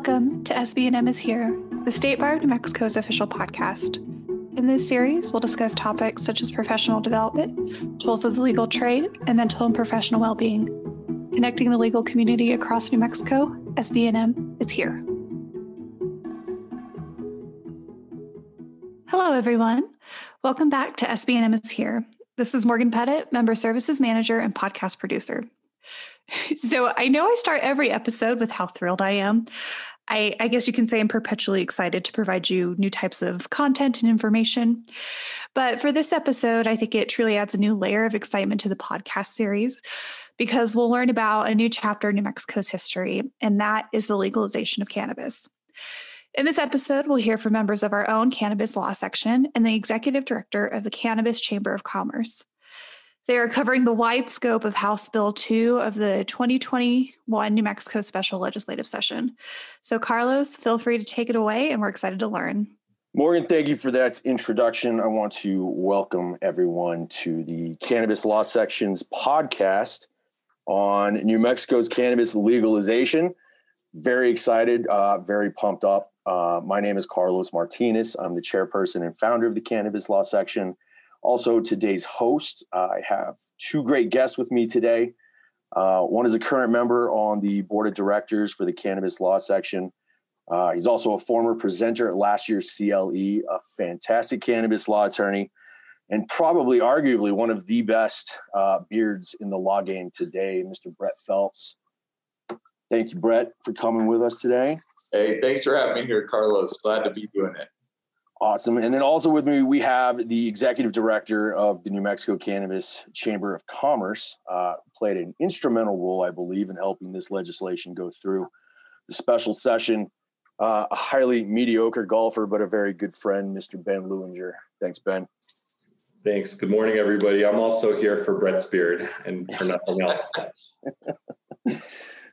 Welcome to SBNM is Here, the State Bar of New Mexico's official podcast. In this series, we'll discuss topics such as professional development, tools of the legal trade, and mental and professional well-being. Connecting the legal community across New Mexico, SBNM is here. Hello, everyone. Welcome back to SBNM is Here. This is Morgan Pettit, Member Services Manager and Podcast Producer. So I know I start every episode with how thrilled I am. I, I, guess you can say I'm perpetually excited to provide you new types of content and information. But for this episode, I think it truly adds a new layer of excitement to the podcast series because we'll learn about a new chapter in New Mexico's history, and that is the legalization of cannabis. In this episode, we'll hear from members of our own cannabis law section and the executive director of the Cannabis Chamber of Commerce. They are covering the wide scope of House Bill 2 of the 2021 New Mexico Special Legislative Session. So, Carlos, feel free to take it away, and we're excited to learn. Morgan, thank you for that introduction. I want to welcome everyone to the Cannabis Law Section's podcast on New Mexico's cannabis legalization. Very excited, uh, very pumped up. Uh, my name is Carlos Martinez. I'm the chairperson and founder of the Cannabis Law Section. Also, today's host, I have two great guests with me today. Uh, one is a current member on the board of directors for the cannabis law section. Uh, he's also a former presenter at last year's CLE, a fantastic cannabis law attorney, and probably arguably one of the best uh, beards in the law game today, Mr. Brett Phelps. Thank you, Brett, for coming with us today. Hey, thanks for having me here, Carlos. Glad to be doing it. Awesome. And then also with me, we have the executive director of the New Mexico Cannabis Chamber of Commerce, uh, played an instrumental role, I believe, in helping this legislation go through the special session. Uh, a highly mediocre golfer, but a very good friend, Mr. Ben Lewinger. Thanks, Ben. Thanks. Good morning, everybody. I'm also here for Brett's beard and for nothing else.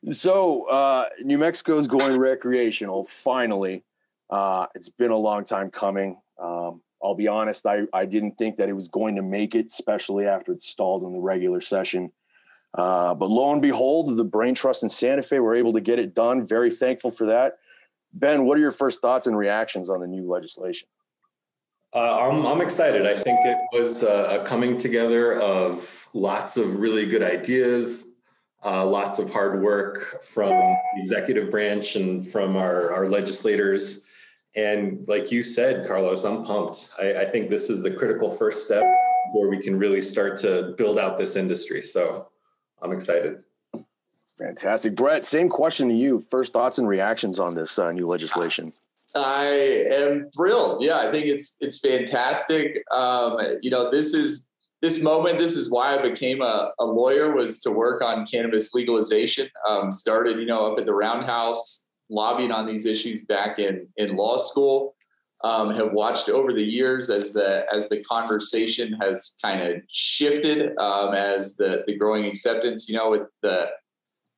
so, uh, New Mexico is going recreational finally. Uh, it's been a long time coming. Um, I'll be honest, I, I didn't think that it was going to make it, especially after it stalled in the regular session. Uh, but lo and behold, the Brain Trust in Santa Fe were able to get it done. Very thankful for that. Ben, what are your first thoughts and reactions on the new legislation? Uh, I'm, I'm excited. I think it was a coming together of lots of really good ideas, uh, lots of hard work from the executive branch and from our, our legislators. And like you said, Carlos, I'm pumped. I, I think this is the critical first step where we can really start to build out this industry. So I'm excited. Fantastic. Brett, same question to you. First thoughts and reactions on this uh, new legislation. I am thrilled. Yeah, I think it's it's fantastic. Um, you know, this is this moment. This is why I became a, a lawyer was to work on cannabis legalization. Um, started, you know, up at the Roundhouse lobbying on these issues back in in law school. Um, have watched over the years as the as the conversation has kind of shifted um, as the the growing acceptance. You know, with the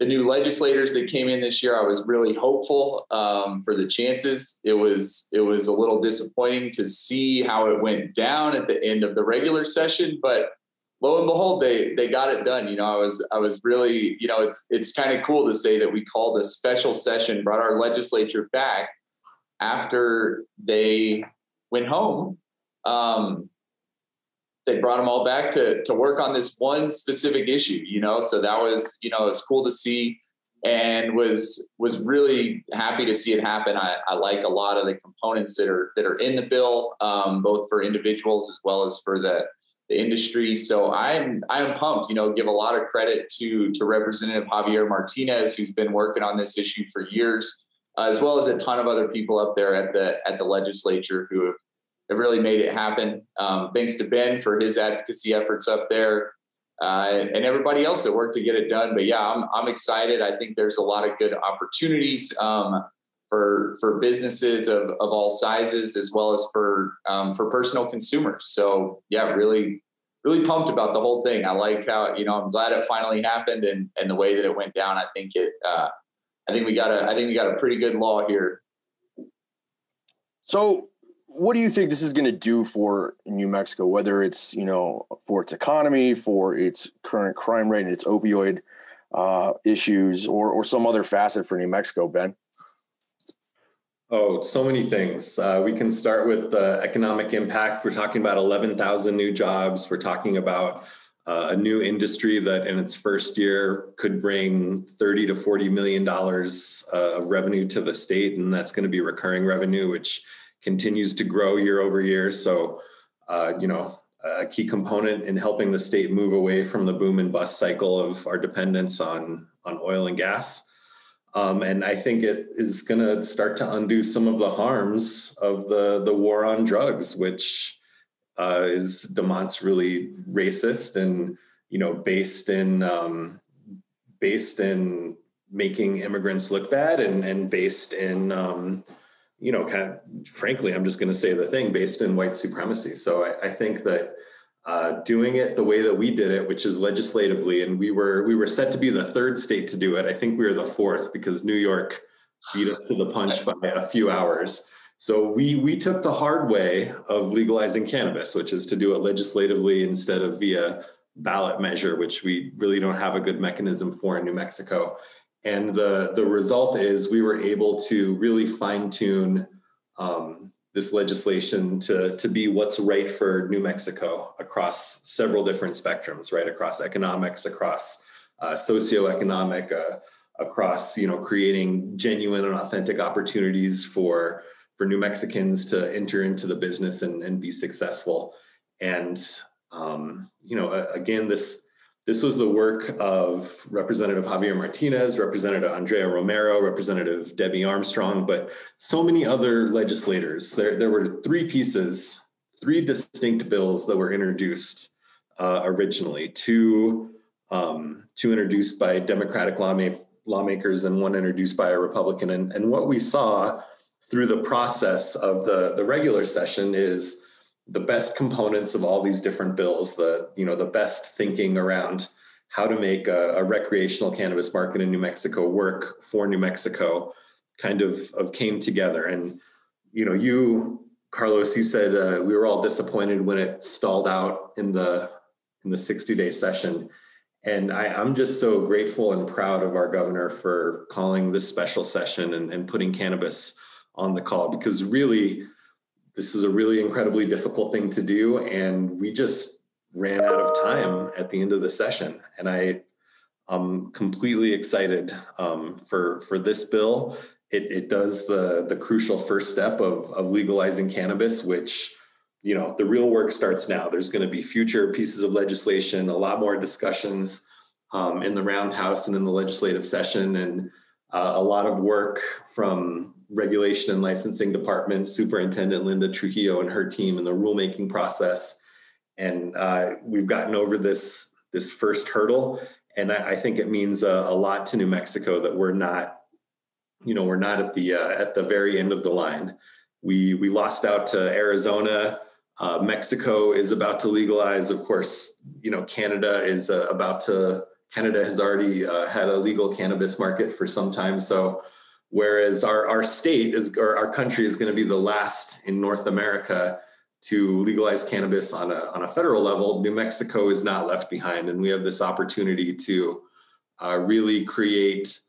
the new legislators that came in this year, I was really hopeful um, for the chances. It was it was a little disappointing to see how it went down at the end of the regular session, but lo and behold, they they got it done. You know, I was I was really, you know, it's it's kind of cool to say that we called a special session, brought our legislature back after they went home. Um, they brought them all back to to work on this one specific issue. You know, so that was you know it's cool to see and was was really happy to see it happen. I, I, like a lot of the components that are that are in the bill, um, both for individuals as well as for the the industry. So I'm I'm pumped. You know, give a lot of credit to to Representative Javier Martinez, who's been working on this issue for years, as well as a ton of other people up there at the at the legislature who have, have really made it happen. Um, thanks to Ben for his advocacy efforts up there. Uh, and everybody else that worked to get it done. But yeah, I'm, I'm excited. I think there's a lot of good opportunities. Um, for for businesses of, of all sizes as well as for um, for personal consumers. So yeah, really really pumped about the whole thing. I like how you know I'm glad it finally happened and and the way that it went down. I think it uh, I think we got a I think we got a pretty good law here. So what do you think this is going to do for New Mexico, whether it's you know for its economy, for its current crime rate and its opioid uh, issues, or or some other facet for New Mexico, Ben? Oh, so many things. Uh, we can start with the economic impact. We're talking about 11,000 new jobs. We're talking about uh, a new industry that in its first year could bring 30 to 40 million dollars uh, of revenue to the state and that's going to be recurring revenue which continues to grow year over year so uh, you know a key component in helping the state move away from the boom and bust cycle of our dependence on on oil and gas um, and I think it is going to start to undo some of the harms of the the war on drugs, which uh, is demonstrably racist and you know based in um, based in making immigrants look bad and and based in um, you know kind of frankly I'm just going to say the thing based in white supremacy. So I, I think that uh, doing it the way that we did it, which is legislatively, and we were we were set to be the third state to do it. I think we were the fourth because New York beat us to the punch by a few hours. So we we took the hard way of legalizing cannabis, which is to do it legislatively instead of via ballot measure, which we really don't have a good mechanism for in New Mexico. And the the result is we were able to really fine tune um, this legislation to, to be what's right for New Mexico across several different spectrums, right? Across economics, across uh, socioeconomic, uh, across you know creating genuine and authentic opportunities for for New Mexicans to enter into the business and, and be successful. And um, you know, again, this this was the work of Representative Javier Martinez, Representative Andrea Romero, Representative Debbie Armstrong, but so many other legislators. There, there were three pieces, three distinct bills that were introduced uh, originally. Two, um, two introduced by Democratic lawmakers and one introduced by a Republican. And, and what we saw through the process of the, the regular session is the best components of all these different bills, the you know the best thinking around how to make a, a, recreational cannabis market in New Mexico work for New Mexico, kind of of came together. And you know, you Carlos, you said uh, we were all disappointed when it stalled out in the in the 60 day session. And I, am just so grateful and proud of our governor for calling this special session and, and putting cannabis on the call because really this is a really incredibly difficult thing to do and we just ran out of time at the end of the session. And i i'm completely excited um, for for this bill. It, it does the the crucial first step of of legalizing cannabis which you know the real work starts now. There's going to be future pieces of legislation a lot more discussions um, in the roundhouse and in the legislative session and uh, a lot of work from regulation and licensing department, Superintendent Linda Trujillo and her team in the rulemaking process. And uh, we've gotten over this, this first hurdle. And I, I think it means a, a, lot to New Mexico that we're not, you know, we're not at the uh, at the very end of the line. We we lost out to Arizona. Uh, Mexico is about to legalize. Of course, you know, Canada is uh, about to. Canada has already uh, had a legal cannabis market for some time. So whereas our, our state is or our country is going to be the last in north america to legalize cannabis on a, on a federal level. New mexico is not left behind and we have this opportunity to uh, really create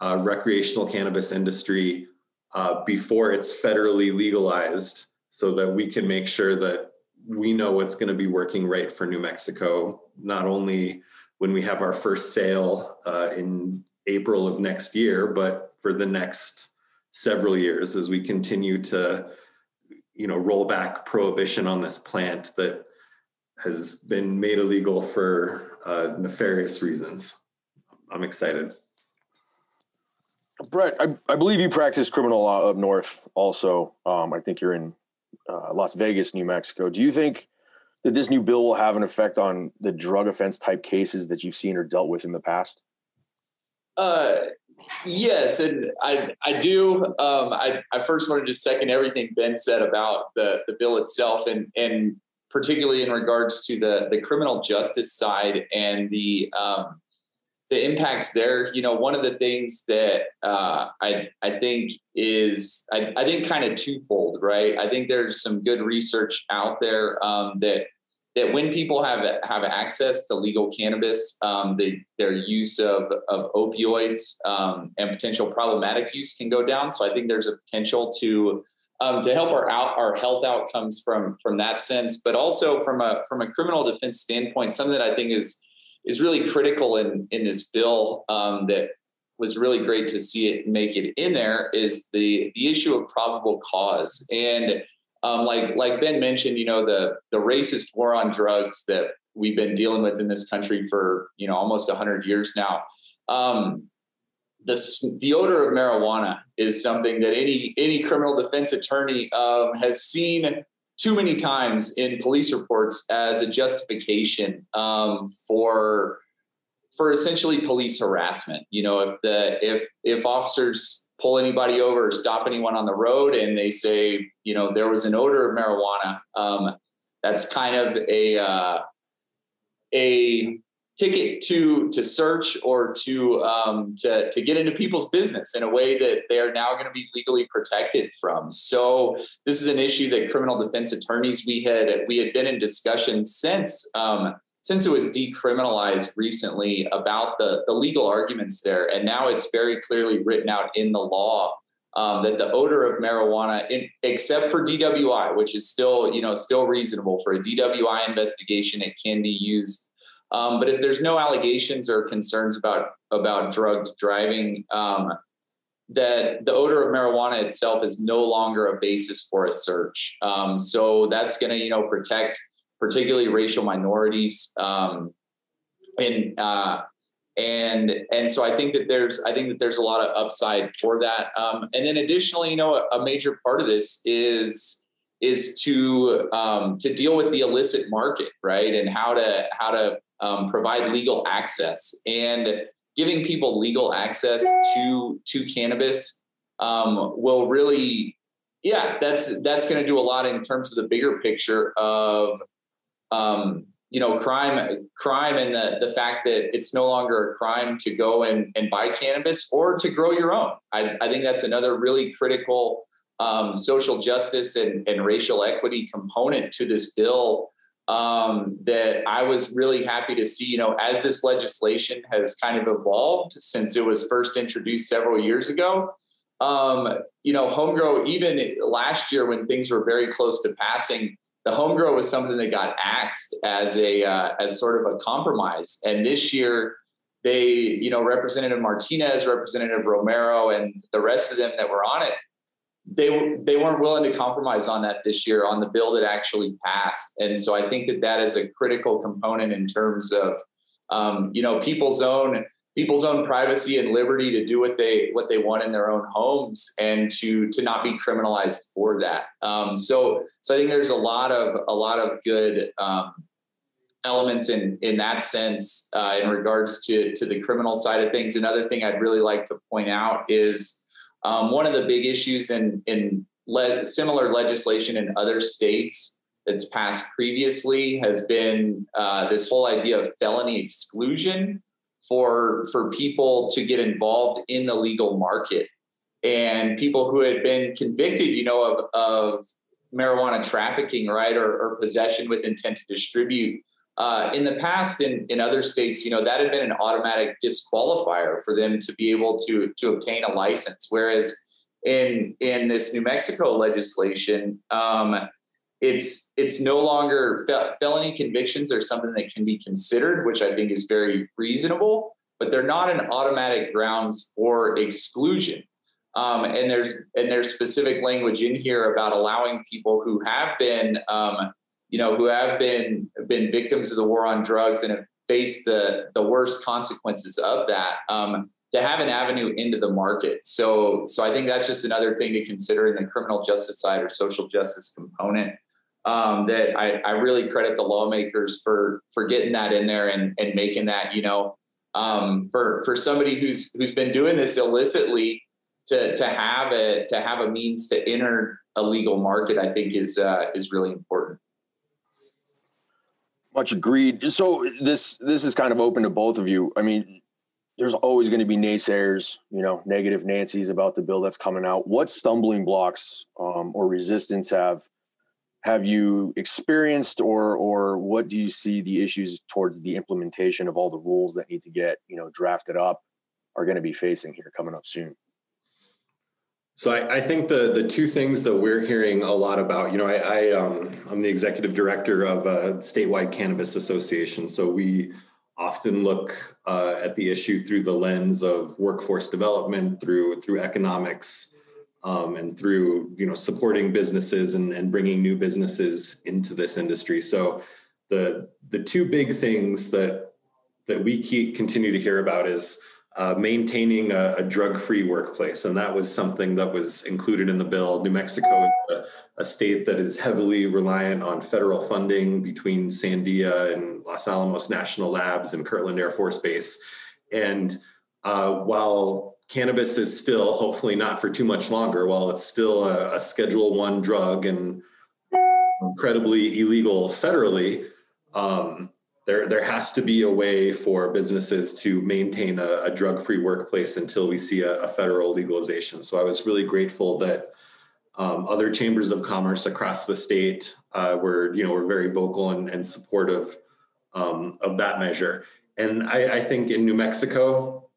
a recreational cannabis industry uh, before it's federally legalized so that we can make sure that we know what's going to be working right for new mexico. Not only when we have our first sale uh, in april of next year but for the next several years as we continue to you know roll back prohibition on this plant that has been made illegal for uh, nefarious reasons. I'm excited. Brett I, I believe you practice criminal law up north also. Um, i think you're in uh, las vegas new mexico. Do you think that this new bill will have an effect on the drug offense type cases that you've seen or dealt with in the past uh, Yes, and I I do. Um, I I first wanted to second everything Ben said about the the bill itself, and and particularly in regards to the the criminal justice side and the um, the impacts there. You know, one of the things that uh, I I think is I, I think kind of twofold, right? I think there's some good research out there um, that that when people have have access to legal cannabis, um, the, their use of, of opioids um, and potential problematic use can go down. So I think there's a potential to um, to help our out our health outcomes from from that sense, but also from a from a criminal defense standpoint, something that I think is is really critical in in this bill um, that was really great to see it make it in there is the the issue of probable cause and um, like like Ben mentioned, you know the the racist war on drugs that we've been dealing with in this country for you know almost hundred years now. Um, the the odor of marijuana is something that any any criminal defense attorney um, has seen too many times in police reports as a justification um, for for essentially police harassment. You know, if the if if officers pull anybody over or stop anyone on the road and they say, you know, there was an odor of marijuana, um, that's kind of a uh, a ticket to to search or to um, to to get into people's business in a way that they are now going to be legally protected from. So this is an issue that criminal defense attorneys we had we had been in discussion since um, since it was decriminalized recently about the, the legal arguments there, and now it's very clearly written out in the law um, that the odor of marijuana, in, except for DWI, which is still you know still reasonable for a DWI investigation, it can be used. Um, but if there's no allegations or concerns about about drugged driving, um, that the odor of marijuana itself is no longer a basis for a search. Um, so that's going to you know protect particularly racial minorities. Um, and uh, and and so I think that there's I think that there's a lot of upside for that. Um, and then additionally, you know, a, a, major part of this is is to um, to deal with the illicit market, right? And how to how to um, provide legal access and giving people legal access to to cannabis um, will really yeah that's that's going to do a lot in terms of the bigger picture of um, you know, crime, crime, and the the fact that it's no longer a crime to go and, and buy cannabis or to grow your own. I, I think that's another really critical um, social justice and, and racial equity component to this bill um, that I was really happy to see. You know, as this legislation has kind of evolved since it was first introduced several years ago. Um, you know, homegrow even last year when things were very close to passing the home grow was something that got axed as a uh, as sort of a compromise. And this year, they, you know, Representative Martinez, Representative Romero, and the rest of them that were on it, they they weren't willing to compromise on that this year on the bill that actually passed. And so I think that that is a critical component in terms of, um, you know, people's own people's own privacy and liberty to do what they what they want in their own homes and to to not be criminalized for that. Um, so so i think there's a lot of a lot of good um, elements in in that sense uh, in regards to to the criminal side of things. Another thing i'd really like to point out is um, one of the big issues in in le- similar legislation in other states that's passed previously has been uh, this whole idea of felony exclusion for for people to get involved in the legal market. And people who had been convicted you know of, of marijuana trafficking right or, or possession with intent to distribute uh, in the past in, in other states you know that had been an automatic disqualifier for them to be able to to obtain a license. Whereas in in this new mexico legislation um, it's it's no longer fel- felony convictions are something that can be considered, which I think is very reasonable, but they're not an automatic grounds for exclusion. Um, and there's and there's specific language in here about allowing people who have been um, you know who have been been victims of the war on drugs and have faced the the worst consequences of that um, to have an avenue into the market. So so I think that's just another thing to consider in the criminal justice side or social justice component um, that I, I really credit the lawmakers for for getting that in there and and making that you know um, for for somebody who's who's been doing this illicitly to to have a to have a means to enter a legal market I think is uh, is really important. Much agreed. So this this is kind of open to both of you. I mean, there's always going to be naysayers, you know, negative Nancy's about the bill that's coming out. What stumbling blocks um, or resistance have have you experienced or or what do you see the issues towards the implementation of all the rules that need to get you know drafted up are going to be facing here coming up soon? So I, I, think the the two things that we're hearing a lot about, you know, I, I um, I'm the executive director of a statewide cannabis association, so we often look uh, at the issue through the lens of workforce development, through through economics, um, and through you know supporting businesses and, and bringing new businesses into this industry. So the the two big things that that we keep, continue to hear about is uh, maintaining a, a drug-free workplace, and that was something that was included in the bill. New Mexico is a, a, state that is heavily reliant on federal funding between Sandia and Los Alamos National Labs and Kirtland Air Force Base, and uh, while cannabis is still, hopefully not for too much longer, while it's still a, a Schedule One drug and incredibly illegal federally. Um, there, there has to be a way for businesses to maintain a, a drug-free workplace until we see a, a, federal legalization. So I was really grateful that um, other chambers of commerce across the state uh, were, you know, were very vocal and, and supportive um, of that measure. And I, I, think in New Mexico,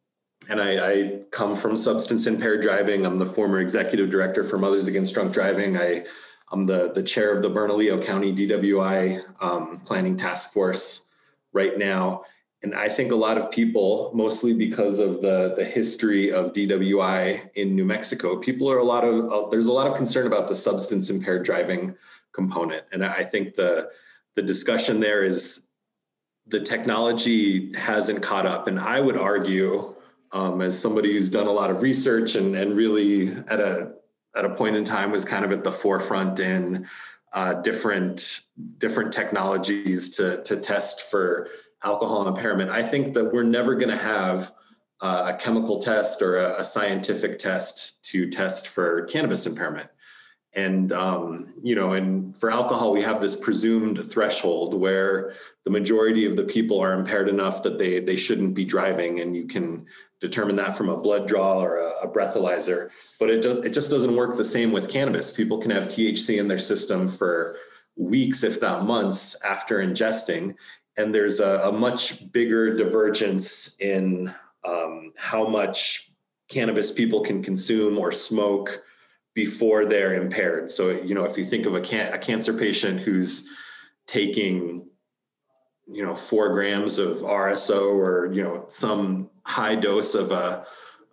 and I, I, come from substance impaired driving. I'm the former executive director for Mothers Against Drunk Driving. I, am the, the chair of the Bernalillo County DWI um, Planning Task Force right now. And I think a lot of people, mostly because of the, the history of DWI in New Mexico, people are a lot of, uh, there's a lot of concern about the substance impaired driving component. And I think the, the discussion there is the technology hasn't caught up. And I would argue, um, as somebody who's done a lot of research and, and really at a, at a point in time was kind of at the forefront in uh, different different technologies to to test for alcohol impairment. I think that we're never going to have uh, a chemical test or a, a, scientific test to test for cannabis impairment. And um, you know, and for alcohol, we have this presumed threshold where the majority of the people are impaired enough that they they shouldn't be driving, and you can determine that from a blood draw or a, a breathalyzer. But it, do, it just doesn't work the same with cannabis. People can have THC in their system for weeks, if not months, after ingesting. And there's a, a much bigger divergence in um, how much cannabis people can consume or smoke before they're impaired. So, you know, if you think of a, can- a cancer patient who's taking you know four grams of RSO or you know some high dose of a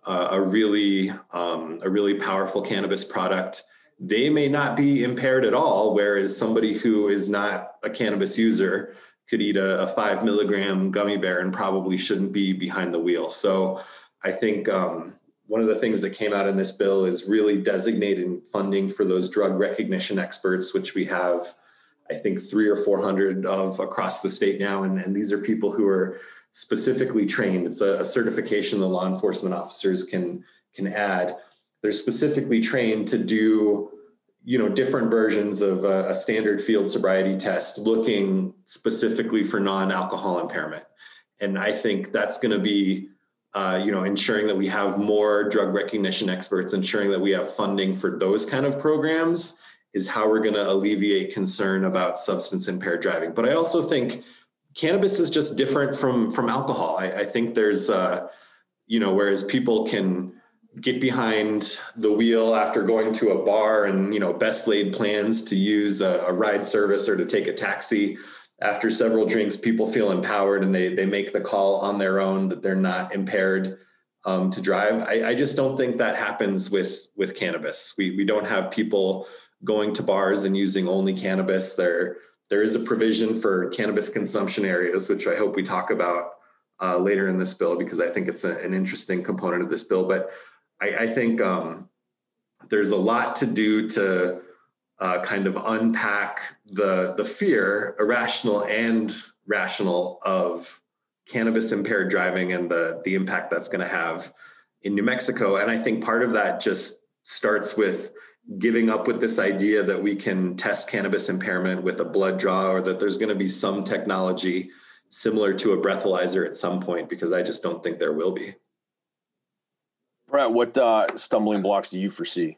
a really um, a really powerful cannabis product, they may not be impaired at all. Whereas somebody who is not a cannabis user could eat a, a five milligram gummy bear and probably shouldn't be behind the wheel. So I think um, one of the things that came out in this bill is really designating funding for those drug recognition experts, which we have I think three or 400 of across the state now. And, and these are people who are specifically trained. It's a, a certification the law enforcement officers can, can add. They're specifically trained to do you know different versions of a, a, standard field sobriety test looking specifically for non-alcohol impairment and i think that's going to be uh, you know ensuring that we have more drug recognition experts ensuring that we have funding for those kind of programs is how we're going to alleviate concern about substance impaired driving. But I also think cannabis is just different from from alcohol. I, I think there's, uh, you know, whereas people can get behind the wheel after going to a bar and you know best laid plans to use a, a ride service or to take a taxi after several drinks people feel empowered and they they make the call on their own that they're not impaired um, to drive I, I, just don't think that happens with with cannabis we we don't have people going to bars and using only cannabis. There, there is a provision for cannabis consumption areas, which I hope we talk about uh, later in this bill because I think it's a, an interesting component of this bill. But I, I think um, there's a lot to do to uh, kind of unpack the the fear, irrational and rational, of cannabis impaired driving and the the impact that's going to have in New Mexico. And I think part of that just starts with giving up with this idea that we can test cannabis impairment with a blood draw or that there's going to be some technology similar to a breathalyzer at some point because I just don't think there will be. Brett, what uh, stumbling blocks do you foresee?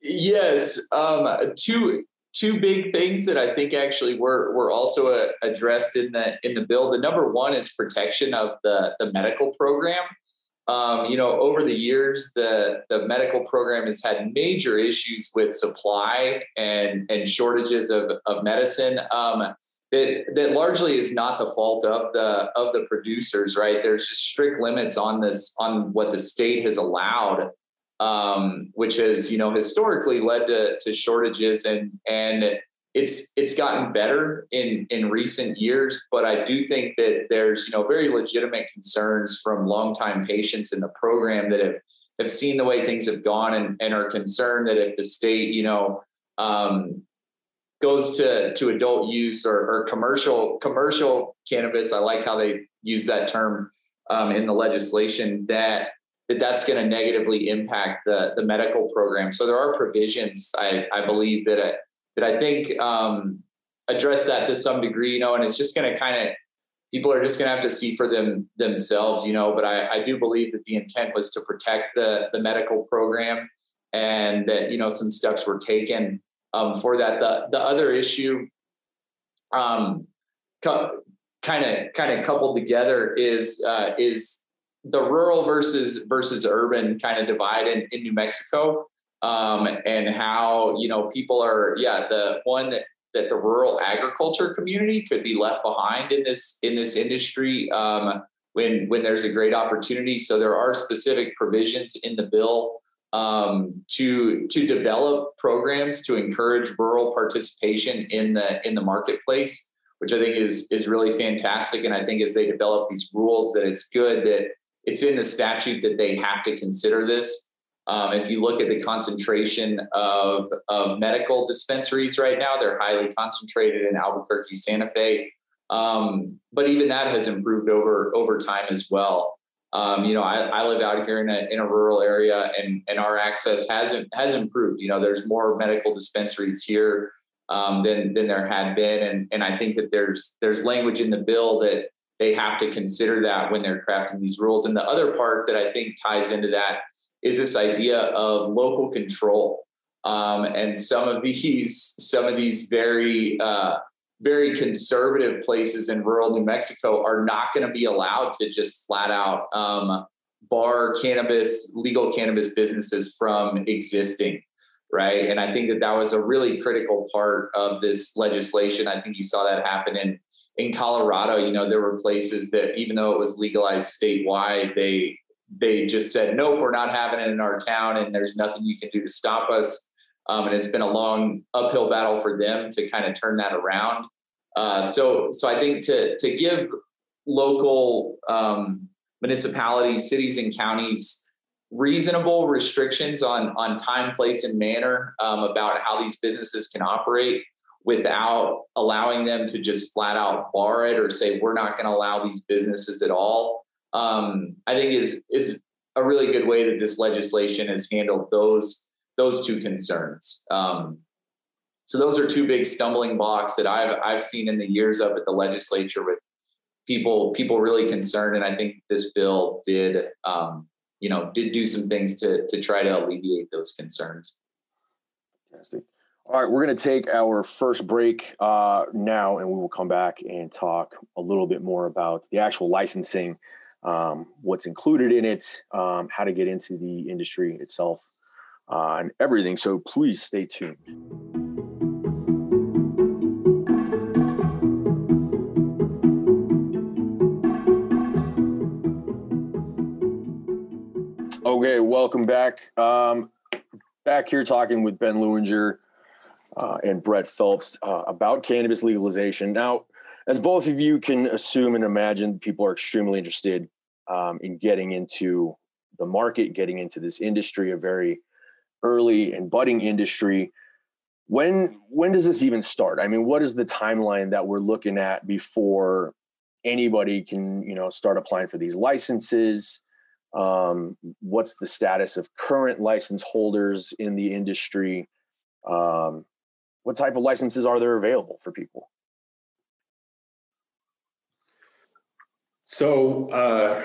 Yes, um, two two big things that I think actually were were also uh, addressed in the in the bill. The number one is protection of the the medical program. Um, you know, over the years, the the medical program has had major issues with supply and and shortages of of medicine. Um, that that largely is not the fault of the of the producers, right? There's just strict limits on this on what the state has allowed um, which has you know historically led to, to shortages and and it's it's gotten better in in recent years. But i do think that there's you know very legitimate concerns from longtime patients in the program that have have seen the way things have gone and, and are concerned that if the state you know um, goes to to adult use or, or commercial commercial cannabis i like how they use that term um, in the legislation that that that's going to negatively impact the, the medical program. So there are provisions, I, I believe that I, that I think um, address that to some degree, you know, and it's just going to kind of people are just going to have to see for them themselves, you know. But I, I do believe that the intent was to protect the the medical program, and that you know some steps were taken um, for that. The the other issue, um, kind of kind of coupled together is uh, is the rural versus versus urban kind of divide in, in New Mexico, um, and how you know people are yeah the one that that the rural agriculture community could be left behind in this in this industry um, when when there's a great opportunity. So there are specific provisions in the bill um, to to develop programs to encourage rural participation in the in the marketplace, which I think is is really fantastic. And I think as they develop these rules, that it's good that it's in the statute that they have to consider this. Um, if you look at the concentration of, of medical dispensaries right now, they're highly concentrated in Albuquerque, Santa Fe. Um, but even that has improved over over time as well. Um, you know, I, I, live out here in a, in a rural area, and and our access hasn't has improved. You know, there's more medical dispensaries here um, than than there had been, and and I think that there's there's language in the bill that they have to consider that when they're crafting these rules. And the other part that I think ties into that is this idea of local control. Um, and some of these, some of these very, uh, very conservative places in rural New Mexico are not going to be allowed to just flat out um, bar cannabis, legal cannabis businesses from existing. Right. And I think that that was a really critical part of this legislation. I think you saw that happen in in Colorado, you know, there were places that even though it was legalized statewide, they they just said, nope, we're not having it in our town, and there's nothing you can do to stop us. Um, and it's been a long uphill battle for them to kind of turn that around. Uh, so, so I think to to give local um, municipalities, cities, and counties reasonable restrictions on on time, place, and manner um, about how these businesses can operate without allowing them to just flat out bar it or say we're not going to allow these businesses at all. Um, i think is is a really good way that this legislation has handled those those two concerns. Um, so those are two big stumbling blocks that i've i've seen in the years up at the legislature with people people really concerned and i think this bill did um, you know did do some things to to try to alleviate those concerns. Fantastic all right, we're going to take our first break uh, now, and we will come back and talk a little bit more about the actual licensing, um, what's included in it, um, how to get into the industry itself, uh, and everything. So please stay tuned. Okay, welcome back. Um, back here talking with Ben Lewinger uh, and Brett Phelps uh, about cannabis legalization. Now, as both of you can assume and imagine, people are extremely interested um, in getting into the market, getting into this industry, a very early and budding industry. When when does this even start? I mean, what is the timeline that we're looking at before anybody can you know start applying for these licenses? Um, what's the status of current license holders in the industry? Um, what type of licenses are there available for people? So uh,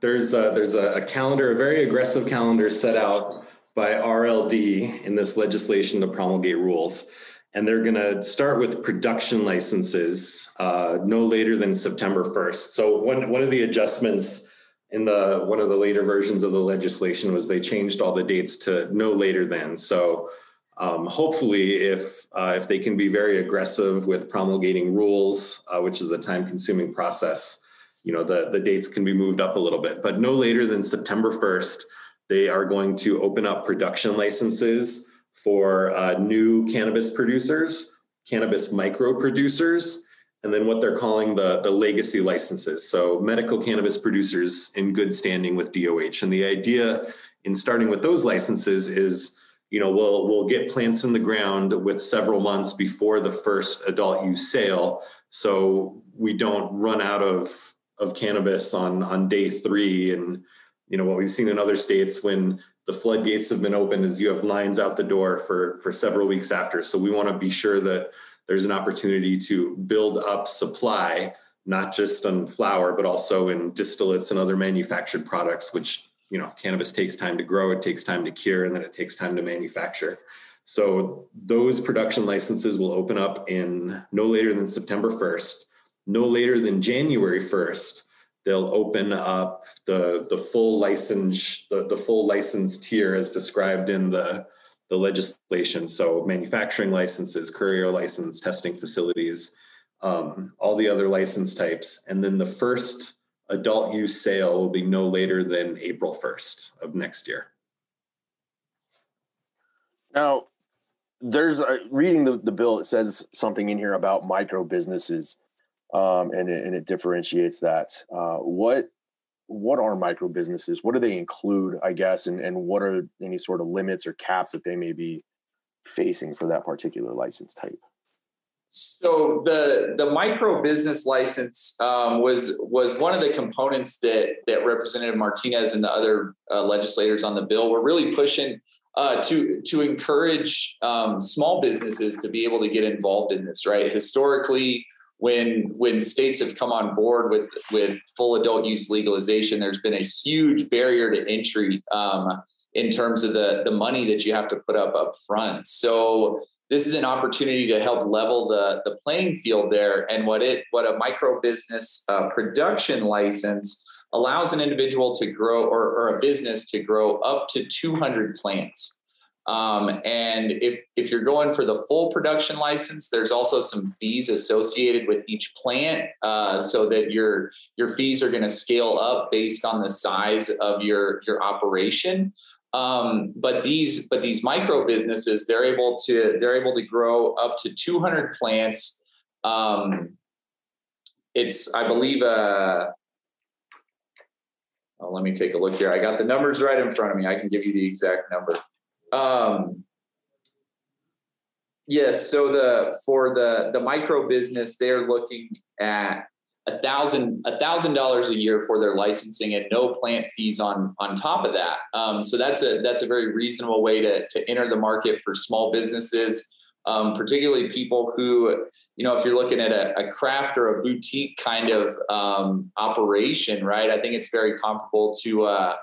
there's a, there's a, calendar, a very aggressive calendar set out by RLD in this legislation to promulgate rules. and they're going to start with production licenses uh, no later than September 1st. So one one of the adjustments in the one of the later versions of the legislation was they changed all the dates to no later than. So um, hopefully, if uh, if they can be very aggressive with promulgating rules, uh, which is a time-consuming process, you know the the dates can be moved up a little bit. But no later than September 1st, they are going to open up production licenses for uh, new cannabis producers, cannabis micro producers, and then what they're calling the, the legacy licenses. So medical cannabis producers in good standing with DOH. And the idea in starting with those licenses is, you know, we'll we'll get plants in the ground with several months before the first adult use sale. So we don't run out of of cannabis on on day three. And you know what we've seen in other states when the floodgates have been opened is you have lines out the door for for several weeks after. So we want to be sure that there's an opportunity to build up supply, not just on flower, but also in distillates and other manufactured products, which you know cannabis takes time to grow, it takes time to cure, and then it takes time to manufacture. So those production licenses will open up in no later than September 1st, no later than January 1st they'll open up the the full license the, the full license tier as described in the the legislation. So manufacturing licenses courier license testing facilities um, all the other license types. And then the first adult use sale will be no later than april 1st of next year now there's reading the, the bill it says something in here about micro businesses um, and, it, and it differentiates that. Uh, what what are micro businesses? What do they include? I guess, and and what are any sort of limits or caps that they may be facing for that particular license type? So the the micro business license um, was was one of the components that that Representative Martinez and the other uh, legislators on the bill were really pushing uh, to to encourage um, small businesses to be able to get involved in this. Right, historically, when when states have come on board with with full adult use legalization, there's been a huge barrier to entry um, in terms of the the money that you have to put up up front. So this is an opportunity to help level the the playing field there. And what it what a micro business uh, production license allows an individual to grow or, or a business to grow up to 200 plants. Um, and if if you're going for the full production license, there's also some fees associated with each plant, uh, so that your your fees are going to scale up based on the size of your your operation. Um, but these but these micro businesses, they're able to they're able to grow up to 200 plants. Um, it's I believe uh, oh, let me take a look here. I got the numbers right in front of me. I can give you the exact number. Um, yes. So the for the the micro business, they're looking at a thousand a thousand dollars a year for their licensing and no plant fees on on top of that. Um, so that's a that's a very reasonable way to to enter the market for small businesses, um, particularly people who you know if you're looking at a, a craft or a boutique kind of um, operation, right? I think it's very comparable to. Uh,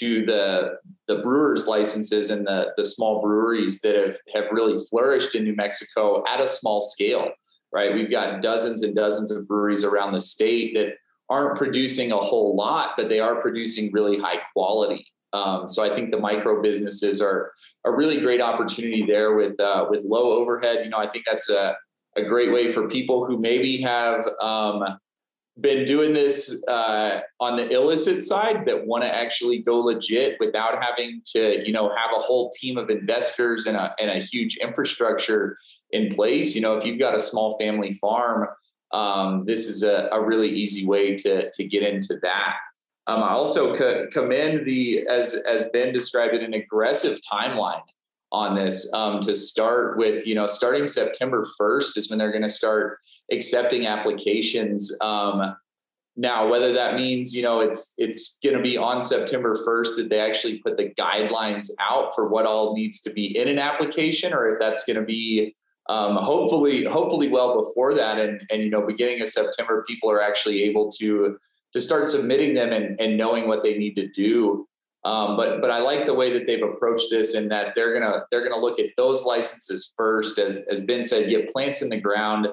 to the the brewers licenses and the the small breweries that have have really flourished in New Mexico at a small scale right? We've got dozens and dozens of breweries around the state that aren't producing a whole lot but they are producing really high quality. Um, so I think the micro businesses are a really great opportunity there with uh, with low overhead. You know I think that's a a great way for people who maybe have um, been doing this uh, on the illicit side that want to actually go legit without having to, you know, have a whole team of investors and a, and a huge infrastructure in place. You know, if you've got a small family farm, um, this is a, a, really easy way to, to get into that. Um, I also co- commend the, as, as Ben described it, an aggressive timeline on this um, to start with, you know, starting September 1st is when they're going to start accepting applications. Um, now, whether that means you know it's it's going to be on September 1st that they actually put the guidelines out for what all needs to be in an application, or if that's going to be um, hopefully hopefully well before that, and and you know beginning of September, people are actually able to to start submitting them and, and knowing what they need to do. Um, but but I like the way that they've approached this and that they're gonna they're gonna look at those licenses first, as as Ben said, get plants in the ground,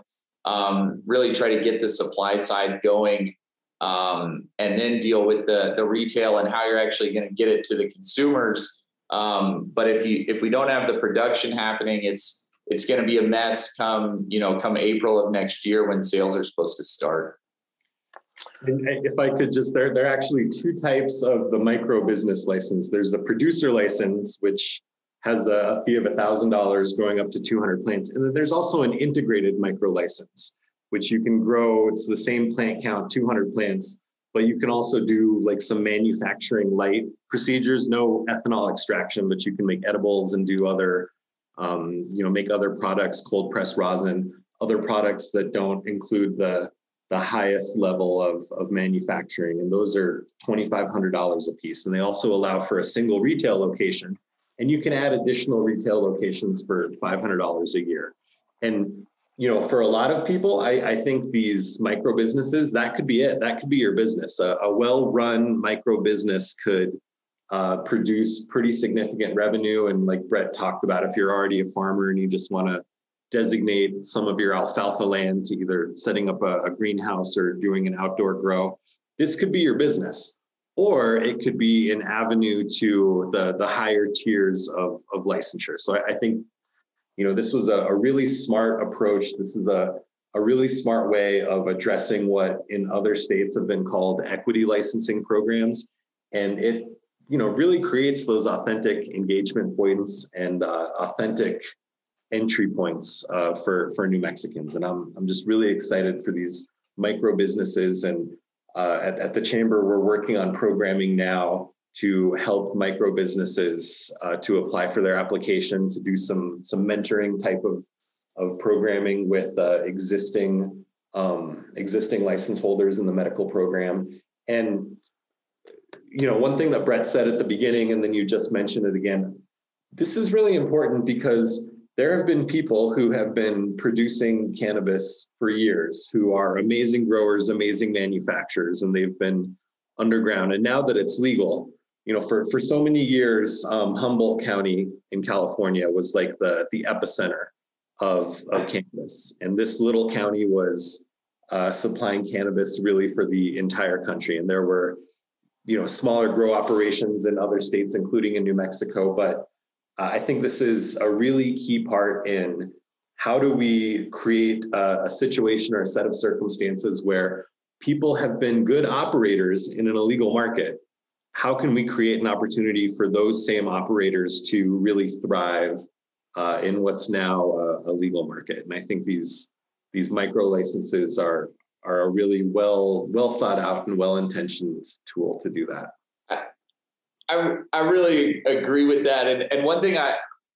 um, really try to get the supply side going, um, and then deal with the the retail and how you're actually going to get it to the consumers. Um, but if you if we don't have the production happening, it's it's going to be a mess come you know come April of next year when sales are supposed to start. If I could just, there, there are actually two types of the micro business license. There's the producer license, which has a fee of $1,000 going up to 200 plants. And then there's also an integrated micro license, which you can grow. It's the same plant count, 200 plants, but you can also do like some manufacturing light procedures, no ethanol extraction, but you can make edibles and do other, um, you know, make other products, cold press rosin, other products that don't include the the highest level of, of manufacturing, and those are $2,500 a piece. And they also allow for a single retail location, and you can add additional retail locations for $500 a year. And you know, for a lot of people, I, I think these micro businesses that could be it. That could be your business. A, a well-run micro business could uh, produce pretty significant revenue. And like Brett talked about, if you're already a farmer and you just want to designate some of your alfalfa land to either setting up a, a, greenhouse or doing an outdoor grow. This could be your business, or it could be an avenue to the, the higher tiers of, of licensure. So I, I think, you know, this was a, a, really smart approach. This is a, a really smart way of addressing what in other states have been called equity licensing programs. And it, you know, really creates those authentic engagement points and uh, authentic entry points uh, for for New Mexicans, and I'm I'm just really excited for these micro businesses. And uh, at, at the chamber, we're working on programming now to help micro businesses uh, to apply for their application, to do some some mentoring type of of programming with uh, existing um, existing license holders in the medical program. And you know, one thing that Brett said at the beginning, and then you just mentioned it again. This is really important because there have been people who have been producing cannabis for years who are amazing growers, amazing manufacturers, and they've been underground. And now that it's legal, you know, for, for so many years, um, Humboldt County in California was like the, the epicenter of, of cannabis. And this little county was uh, supplying cannabis really for the entire country. And there were, you know, smaller grow operations in other states, including in New Mexico, but uh, I think this is a really key part in how do we create a, a, situation or a set of circumstances where people have been good operators in an illegal market. How can we create an opportunity for those same operators to really thrive uh, in what's now a, a legal market? And I think these these micro licenses are are a really well well thought out and well intentioned tool to do that. I, I really agree with that. And, and one thing I,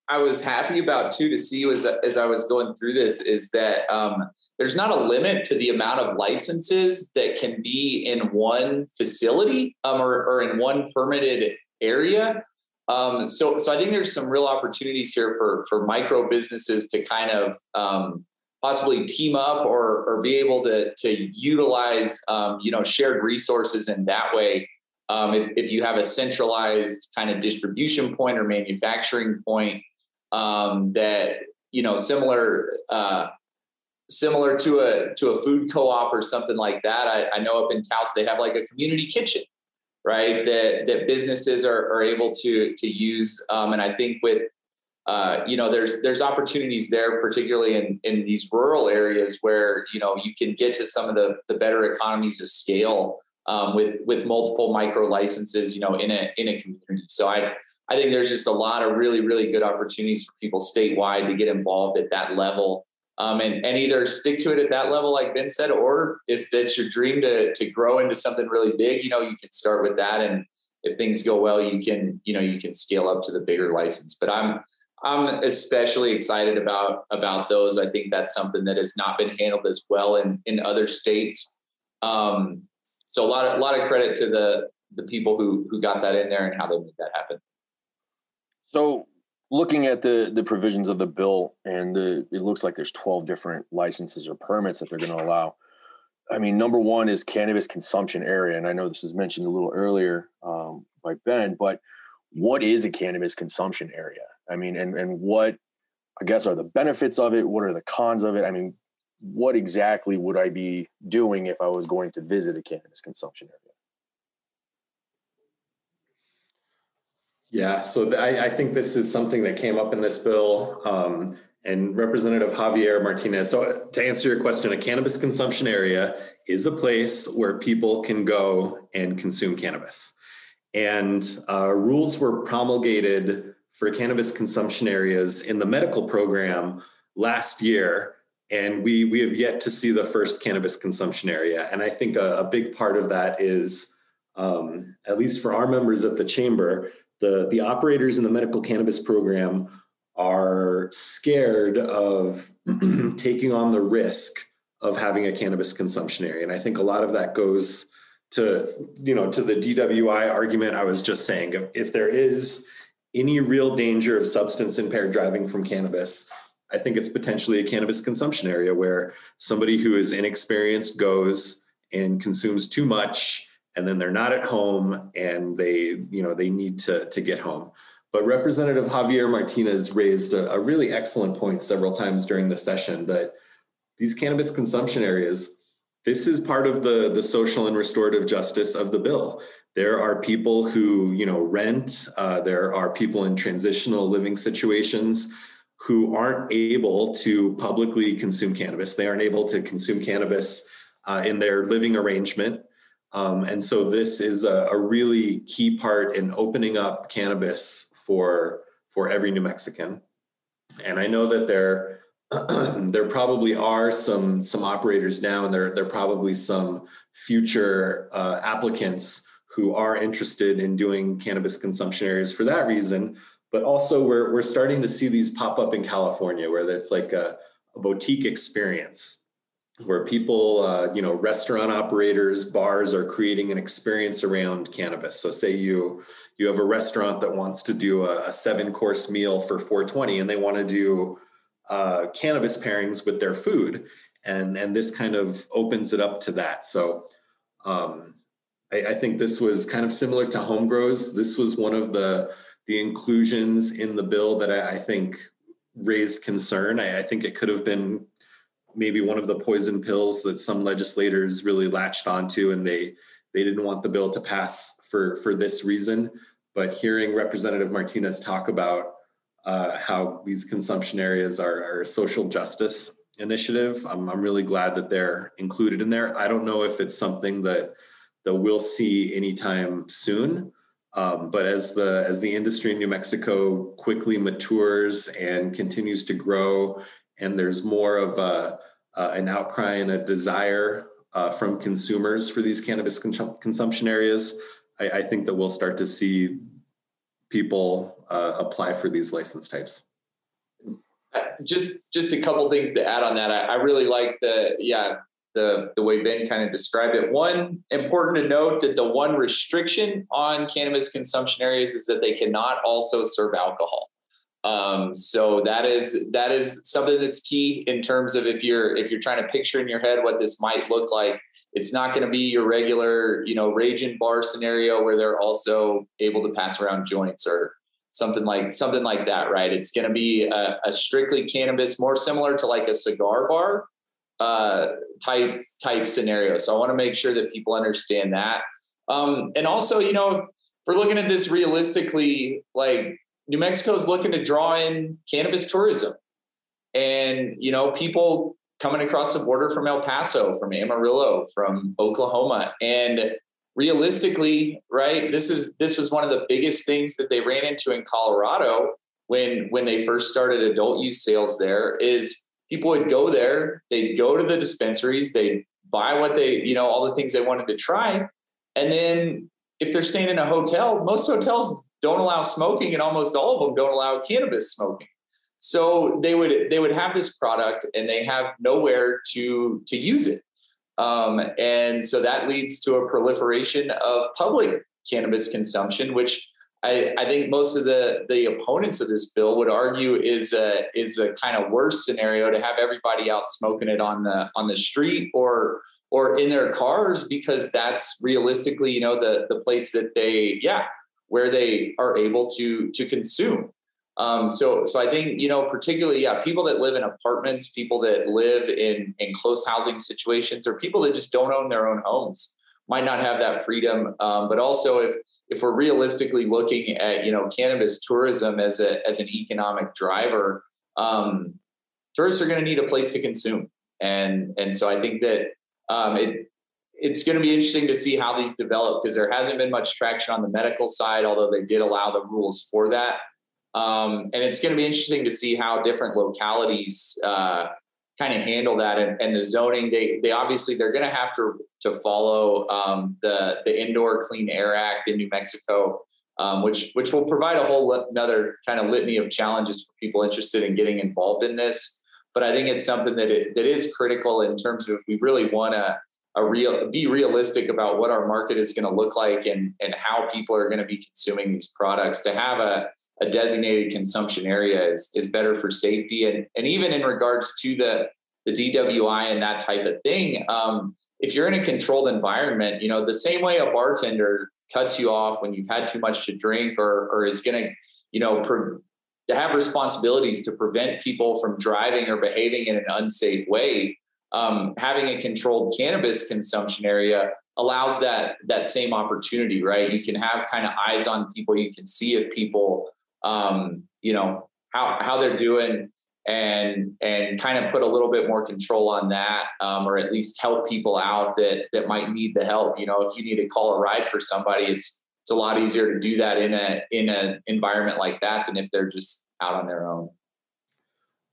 I was happy about too to see was as I was going through this is that um, there's not a limit to the amount of licenses that can be in one facility um, or, or in one permitted area. Um, so, so I think there's some real opportunities here for for micro businesses to kind of um, possibly team up or or be able to to utilize um, you know shared resources in that way um, if, if you have a centralized kind of distribution point or manufacturing point um, that you know similar uh, similar to a to a food co-op or something like that. I, I know up in Taos they have like a community kitchen, right? That that businesses are, are able to to use. Um, and I think with uh, you know there's there's opportunities there, particularly in in these rural areas where you know you can get to some of the the better economies of scale um, with with multiple micro licenses, you know, in a in a community. So I I think there's just a lot of really really good opportunities for people statewide to get involved at that level. Um, and, and either stick to it at that level, like Ben said, or if that's your dream to, to grow into something really big, you know, you can start with that. And if things go well, you can, you know, you can scale up to the bigger license. But I'm, I'm especially excited about, about those. I think that's something that has not been handled as well in, in other states. Um, so a lot of a lot of credit to the the people who who got that in there and how they made that happen. So looking at the the provisions of the bill and the it looks like there's 12 different licenses or permits that they're going to allow. I mean, number one is cannabis consumption area, and I know this was mentioned a little earlier um, by Ben, but what is a cannabis consumption area? I mean, and and what I guess are the benefits of it? What are the cons of it? I mean, what exactly would I be doing if I was going to visit a cannabis consumption area? Yeah, so th- I, I, think this is something that came up in this bill. Um, and Representative Javier Martinez. So, to answer your question, a cannabis consumption area is a place where people can go and consume cannabis. And uh, rules were promulgated for cannabis consumption areas in the medical program last year. And we, we have yet to see the first cannabis consumption area. And I think a, a big part of that is, um, at least for our members at the chamber, the, the operators in the medical cannabis program are scared of taking on the risk of having a cannabis consumption area. And I think a lot of that goes to, you know, to the DWI argument I was just saying. If, if there is any real danger of substance impaired driving from cannabis, I think it's potentially a cannabis consumption area where somebody who is inexperienced goes and consumes too much and then they're not at home and they, you know, they need to, to get home. But Representative Javier Martinez raised a, a really excellent point several times during the session that these cannabis consumption areas, this is part of the, the social and restorative justice of the bill. There are people who, you know, rent. Uh, there are people in transitional living situations who aren't able to publicly consume cannabis. They aren't able to consume cannabis uh, in their living arrangement. Um, and so this is a, a, really key part in opening up cannabis for for every New Mexican. And I know that there there probably are some some operators now, and there there probably some future uh, applicants who are interested in doing cannabis consumption areas for that reason. But also, we're we're starting to see these pop up in California, where it's like a, a boutique experience where people, uh, you know, restaurant operators, bars are creating an experience around cannabis. So, say you you have a restaurant that wants to do a, a seven course meal for 420 and they want to do uh, cannabis pairings with their food and and this kind of opens it up to that so um, I, I, think this was kind of similar to home grows this was one of the the inclusions in the bill that i, I think raised concern I, I think it could have been maybe one of the poison pills that some legislators really latched onto and they they didn't want the bill to pass for for this reason. But hearing Representative Martinez talk about uh, how these consumption areas are, are, a social justice initiative, I'm, I'm really glad that they're included in there. I don't know if it's something that that we'll see anytime soon. Um, but as the as the industry in New Mexico quickly matures and continues to grow, and there's more of a, uh, an outcry and a desire uh, from consumers for these cannabis con- consumption areas, I, I, think that we'll start to see people uh, apply for these license types. Uh, just just a couple things to add on that. I, I really like the yeah the the way Ben kind of described it. One important to note that the one restriction on cannabis consumption areas is that they cannot also serve alcohol. Um, so that is that is something that's key in terms of if you're if you're trying to picture in your head what this might look like. It's not going to be your regular, you know, raging bar scenario where they're also able to pass around joints or something like something like that, right? It's going to be a, a strictly cannabis, more similar to like a cigar bar uh, type type scenario. So I want to make sure that people understand that. Um, and also, you know, we're looking at this realistically, like New Mexico is looking to draw in cannabis tourism. And, you know, people coming across the border from El Paso, from Amarillo, from Oklahoma. And realistically, right, this is this was one of the biggest things that they ran into in Colorado when when they first started adult use sales there is people would go there, they'd go to the dispensaries, they'd buy what they, you know, all the things they wanted to try. And then if they're staying in a hotel, most hotels don't allow smoking, and almost all of them don't allow cannabis smoking. So they would they would have this product, and they have nowhere to to use it, um, and so that leads to a proliferation of public cannabis consumption, which I, I, think most of the the opponents of this bill would argue is a is a kind of worse scenario to have everybody out smoking it on the on the street or or in their cars because that's realistically you know the the place that they yeah where they are able to to consume. Um, so so I think you know particularly yeah people that live in apartments, people that live in in close housing situations, or people that just don't own their own homes might not have that freedom. Um, but also if if we're realistically looking at you know cannabis tourism as a as an economic driver, um, tourists are going to need a place to consume, and and so I think that um, it it's going to be interesting to see how these develop because there hasn't been much traction on the medical side, although they did allow the rules for that. Um, and it's going to be interesting to see how different localities uh, kind of handle that and, and, the zoning. They they obviously they're going to have to to follow um, the the Indoor Clean Air Act in New Mexico, um, which which will provide a whole another kind of litany of challenges for people interested in getting involved in this. But I think it's something that it, that is critical in terms of if we really want to a real be realistic about what our market is going to look like and and how people are going to be consuming these products to have a, a designated consumption area is is better for safety. And and even in regards to the the DWI and that type of thing um, if you're in a controlled environment you know the same way a bartender cuts you off when you've had too much to drink or or is going to you know pre- to have responsibilities to prevent people from driving or behaving in an unsafe way um, having a controlled cannabis consumption area allows that that same opportunity right? You can have kind of eyes on people. You can see if people um, you know how how they're doing and and kind of put a little bit more control on that um, or at least help people out that that might need the help you know if you need to call a ride for somebody it's it's a lot easier to do that in a in an environment like that than if they're just out on their own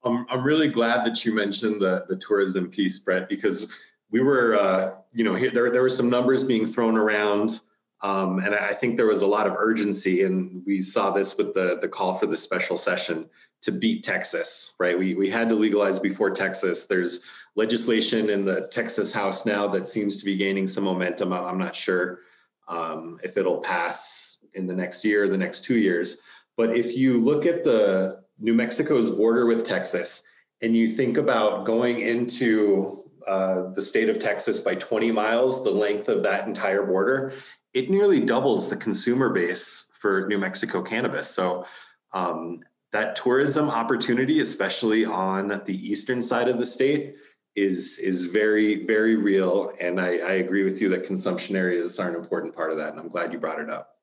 I'm, I'm really glad that you mentioned the, the tourism piece, Brett, because we were, uh, you know, here, there, there were some numbers being thrown around. Um, and I think there was a lot of urgency, and we saw this with the, the call for the special session to beat Texas, right? We, we had to legalize before Texas. There's legislation in the Texas House now that seems to be gaining some momentum. I'm not sure um, if it'll pass in the next year the next two years. But if you look at the New Mexico's border with Texas, and you think about going into uh, the state of Texas by 20 miles, the length of that entire border, it nearly doubles the consumer base for New Mexico cannabis. So um, that tourism opportunity, especially on the eastern side of the state, is is very very real. And I, I agree with you that consumption areas are an important part of that. And I'm glad you brought it up.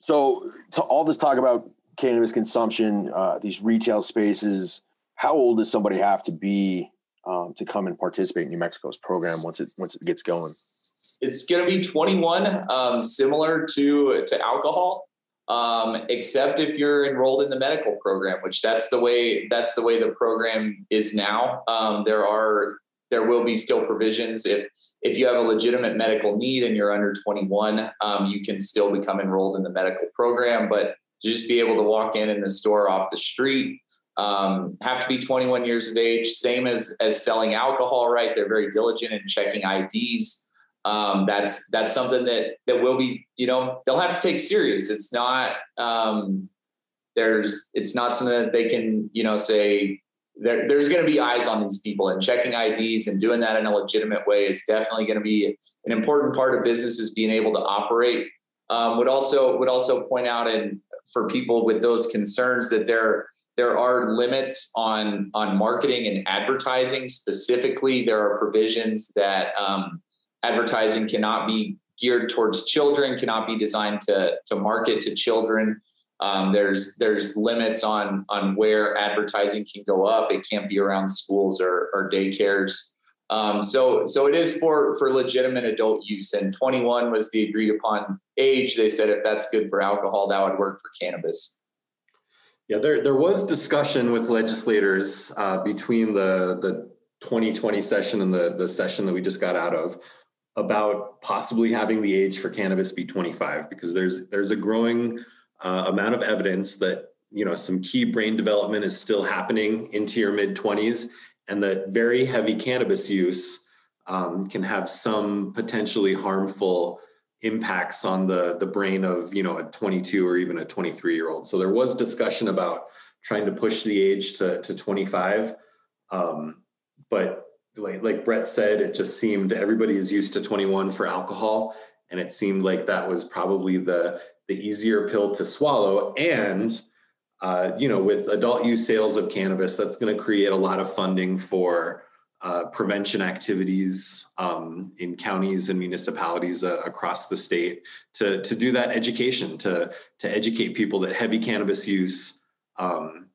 So to all this talk about cannabis consumption, uh, these retail spaces. How old does somebody have to be um, to come and participate in New Mexico's program once it once it gets going? It's going to be 21, um, similar to to alcohol, um, except if you're enrolled in the medical program, which that's the way that's the way the program is now. Um, there are there will be still provisions. If if you have a legitimate medical need and you're under 21, um, you can still become enrolled in the medical program, but to just be able to walk in in the store off the street um, have to be 21 years of age same as as selling alcohol right? They're very diligent in checking ids um, that's that's something that that will be you know they'll have to take serious. It's not um, there's it's not something that they can you know say there, there's going to be eyes on these people and checking IDs and doing that in a legitimate way is definitely going to be an important part of businesses being able to operate. Um, would also would also point out and for people with those concerns that there there are limits on on marketing and advertising. Specifically there are provisions that um, advertising cannot be geared towards children cannot be designed to to market to children. Um, there's there's limits on on where advertising can go up. It can't be around schools or, or daycares. Um, so so it is for for legitimate adult use, and 21 was the agreed upon age. They said if that's good for alcohol, that would work for cannabis. Yeah, there there was discussion with legislators uh, between the the 2020 session and the the session that we just got out of about possibly having the age for cannabis be 25 because there's there's a growing uh, amount of evidence that you know some key brain development is still happening into your mid 20s and that very heavy cannabis use um, can have some potentially harmful impacts on the the brain of you know a 22 or even a 23 year old so there was discussion about trying to push the age to, to 25 um, but like, like brett said it just seemed everybody is used to 21 for alcohol and it seemed like that was probably the the easier pill to swallow. And uh, you know, with adult use sales of cannabis, that's going to create a lot of funding for uh, prevention activities um, in counties and municipalities uh, across the state to, to do that education to, to educate people that heavy cannabis use um,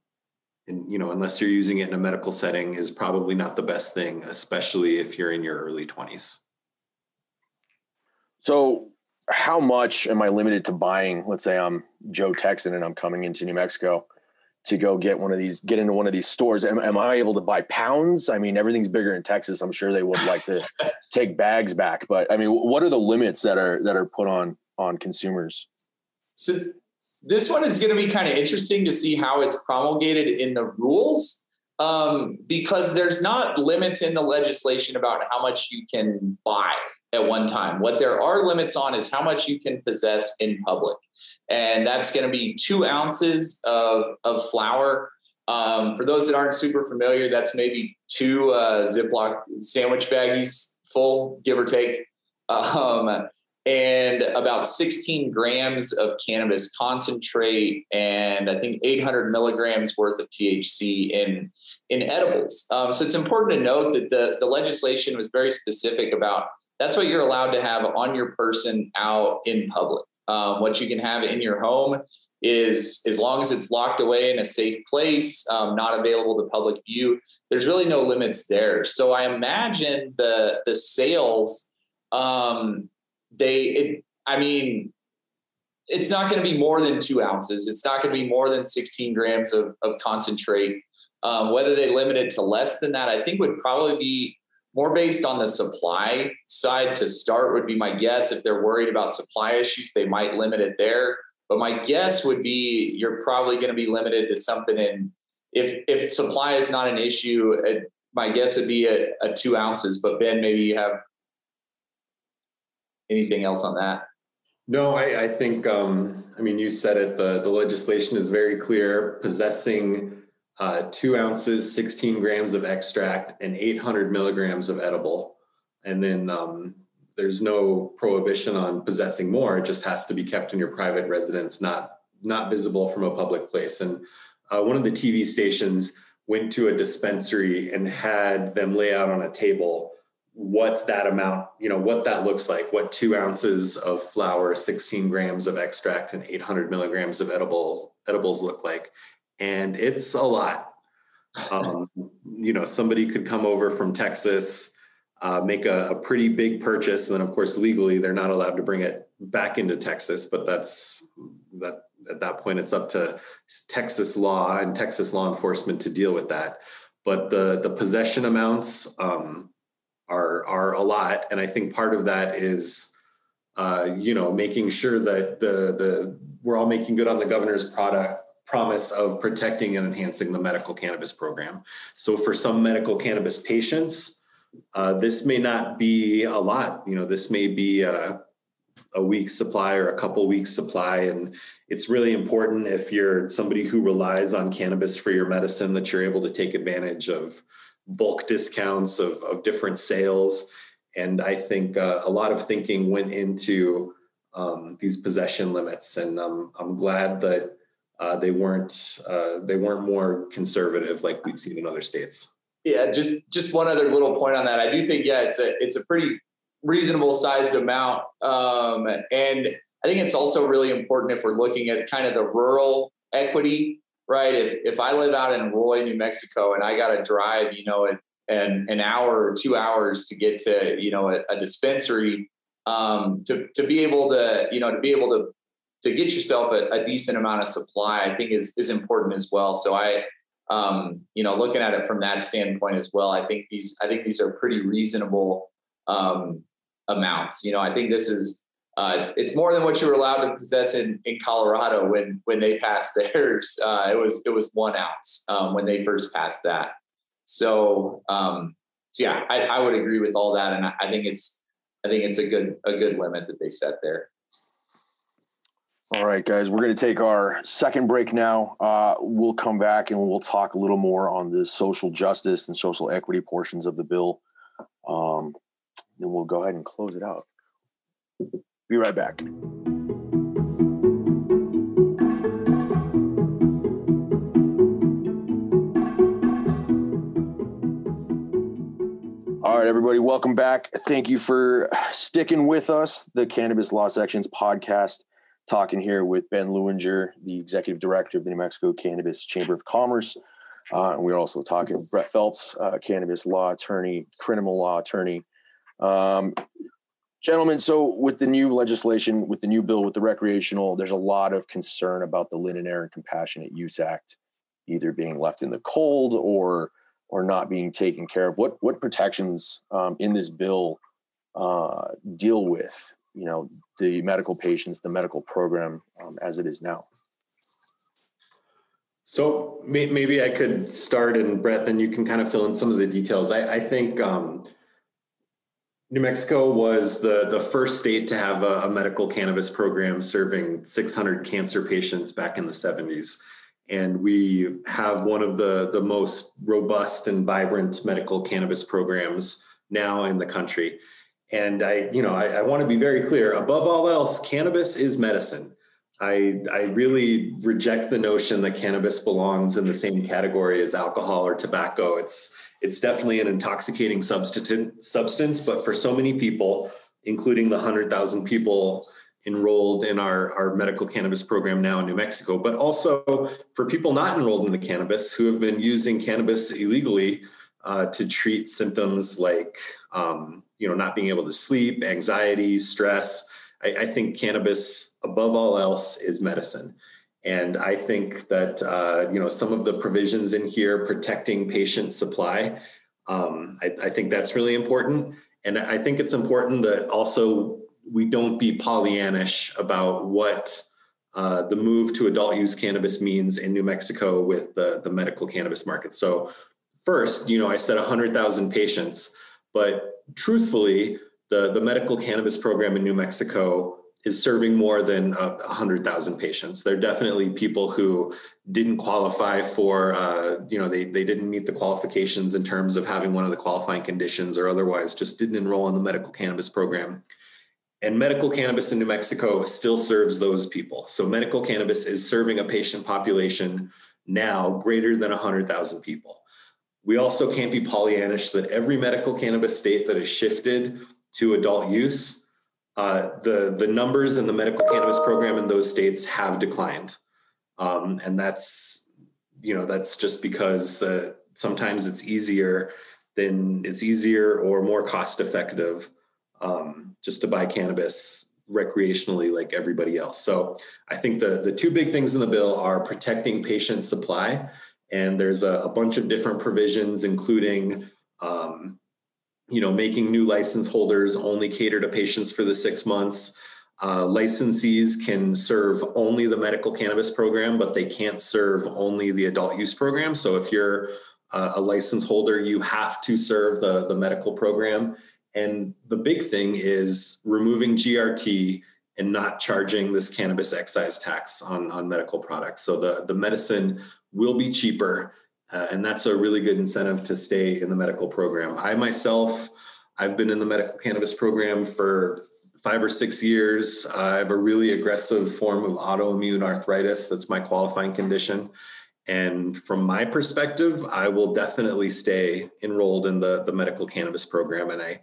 and you know unless you're using it in a medical setting is probably not the best thing especially if you're in your early 20s so how much am i limited to buying let's say i'm joe texan and i'm coming into new mexico to go get one of these, get into one of these stores? Am, am I able to buy pounds? I mean, everything's bigger in Texas. I'm sure they would like to take bags back, but I mean, what are the limits that are that are put on on consumers? So this one is going to be kind of interesting to see how it's promulgated in the rules. Um, because there's not limits in the legislation about how much you can buy at one time. What there are limits on is how much you can possess in public and that's going to be two ounces of, of flour. Um, for those that aren't super familiar, that's maybe two uh, Ziploc sandwich baggies full, give or take, um, and about 16 grams of cannabis concentrate, and I think 800 milligrams worth of THC in in edibles. Um, so it's important to note that the the legislation was very specific about that's what you're allowed to have on your person out in public. Um, what you can have in your home is as long as it's locked away in a safe place, um, not available to public view. There's really no limits there. So I imagine the the sales, um, they, it, I mean, it's not going to be more than two ounces. It's not going to be more than 16 grams of, of concentrate. Um, whether they limit it to less than that, I think would probably be more based on the supply side to start would be my guess. If they're worried about supply issues, they might limit it there. But my guess would be you're probably going to be limited to something in if if supply is not an issue. It, my guess would be a, a two ounces. But Ben, maybe you have anything else on that? No, I, I think um, I mean you said it. The the legislation is very clear. Possessing uh, two ounces, 16 grams of extract, and 800 milligrams of edible. And then um, there's no prohibition on possessing more. It just has to be kept in your private residence, not not visible from a public place. And uh, one of the TV stations went to a dispensary and had them lay out on a table what that amount, you know, what that looks like, what two ounces of flour, 16 grams of extract, and 800 milligrams of edible edibles look like and it's a lot. Um, you know, somebody could come over from Texas, uh, make a, a, pretty big purchase, and then of course legally they're not allowed to bring it back into Texas. But that's that at that point it's up to Texas law and Texas law enforcement to deal with that. But the the possession amounts um, are are a lot, and I think part of that is. Uh, you know, making sure that the the we're all making good on the governor's product promise of protecting and enhancing the medical cannabis program. So for some medical cannabis patients, uh, this may not be a lot. You know, this may be a, a week's supply or a couple weeks supply, and it's really important if you're somebody who relies on cannabis for your medicine that you're able to take advantage of bulk discounts of, of different sales. And I think uh, a lot of thinking went into um, these possession limits, and um, I'm glad that uh, they weren't uh, they weren't more conservative like we've seen in other states. Yeah, just just one other little point on that. I do think yeah, it's a it's a pretty reasonable sized amount, um, and I think it's also really important if we're looking at kind of the rural equity, right? If if I live out in Roy, New Mexico, and I got to drive, you know, an, an an hour or two hours to get to you know a, a dispensary, um, to to be able to you know to be able to to get yourself a, a, decent amount of supply, I think is is important as well. So I, um, you know, looking at it from that standpoint as well, I think these I think these are pretty reasonable um, amounts. You know, I think this is uh, it's it's more than what you were allowed to possess in in Colorado when when they passed theirs. Uh, it was it was one ounce um, when they first passed that. So um, so yeah, I, I would agree with all that, and I, I think it's I think it's a good a good limit that they set there. All right, guys, we're going to take our second break now. Uh, we'll come back and we'll talk a little more on the social justice and social equity portions of the bill. Um, then we'll go ahead and close it out. Be right back. All right, everybody, welcome back. Thank you for sticking with us, the Cannabis Law Sections podcast. Talking here with Ben Lewinger, the executive director of the New Mexico Cannabis Chamber of Commerce. Uh, and we're also talking with Brett Phelps, uh, cannabis law attorney, criminal law attorney. Um, gentlemen, so with the new legislation, with the new bill, with the recreational, there's a lot of concern about the Lynn and Erin Compassionate Use Act either being left in the cold or or not being taken care of. What what protections um, in this bill uh, deal with you know the medical patients, the medical program um, as it is now? So maybe I could start, and Brett, then you can kind of fill in some of the details. I, I think um, New Mexico was the the first state to have a, a medical cannabis program serving 600 cancer patients back in the 70s and we have one of the, the most robust and vibrant medical cannabis programs now in the country. And I, you know, I, I want to be very clear. Above all else, cannabis is medicine. I, I really reject the notion that cannabis belongs in the same category as alcohol or tobacco. It's it's definitely an intoxicating substance, substance, but for so many people, including the hundred thousand people enrolled in our, our medical cannabis program now in New Mexico, but also for people not enrolled in the cannabis who have been using cannabis illegally uh, to treat symptoms like um, you know not being able to sleep, anxiety, stress. I, I, think cannabis, above all else, is medicine. And I think that uh, you know some of the provisions in here protecting patient supply. Um, I, I think that's really important. And I think it's important that also we don't be Pollyannish about what uh, the move to adult use cannabis means in New Mexico with the, the medical cannabis market. So, first, you know, I said 100,000 patients, but truthfully, the, the medical cannabis program in New Mexico is serving more than uh, 100,000 patients. There are definitely people who didn't qualify for, uh, you know, they, they didn't meet the qualifications in terms of having one of the qualifying conditions or otherwise just didn't enroll in the medical cannabis program. And medical cannabis in New Mexico still serves those people. So medical cannabis is serving a patient population now greater than 100,000 people. We also can't be Pollyannish that every medical cannabis state that has shifted to adult use, uh, the, the numbers in the medical cannabis program in those states have declined. Um, and that's, you know, that's just because uh, sometimes it's easier than it's easier or more cost effective um, just to buy cannabis recreationally like everybody else. So I think the the two big things in the bill are protecting patient supply, and there's a, a bunch of different provisions, including um, you know making new license holders only cater to patients for the six months. Uh, licensees can serve only the medical cannabis program, but they can't serve only the adult use program. So if you're uh, a license holder, you have to serve the, the medical program. And the big thing is removing GRT and not charging this cannabis excise tax on, on medical products. So the, the medicine will be cheaper. Uh, and that's a really good incentive to stay in the medical program. I myself, I've been in the medical cannabis program for five or six years. I have a really aggressive form of autoimmune arthritis. That's my qualifying condition. And from my perspective, I will definitely stay enrolled in the, the medical cannabis program. And I,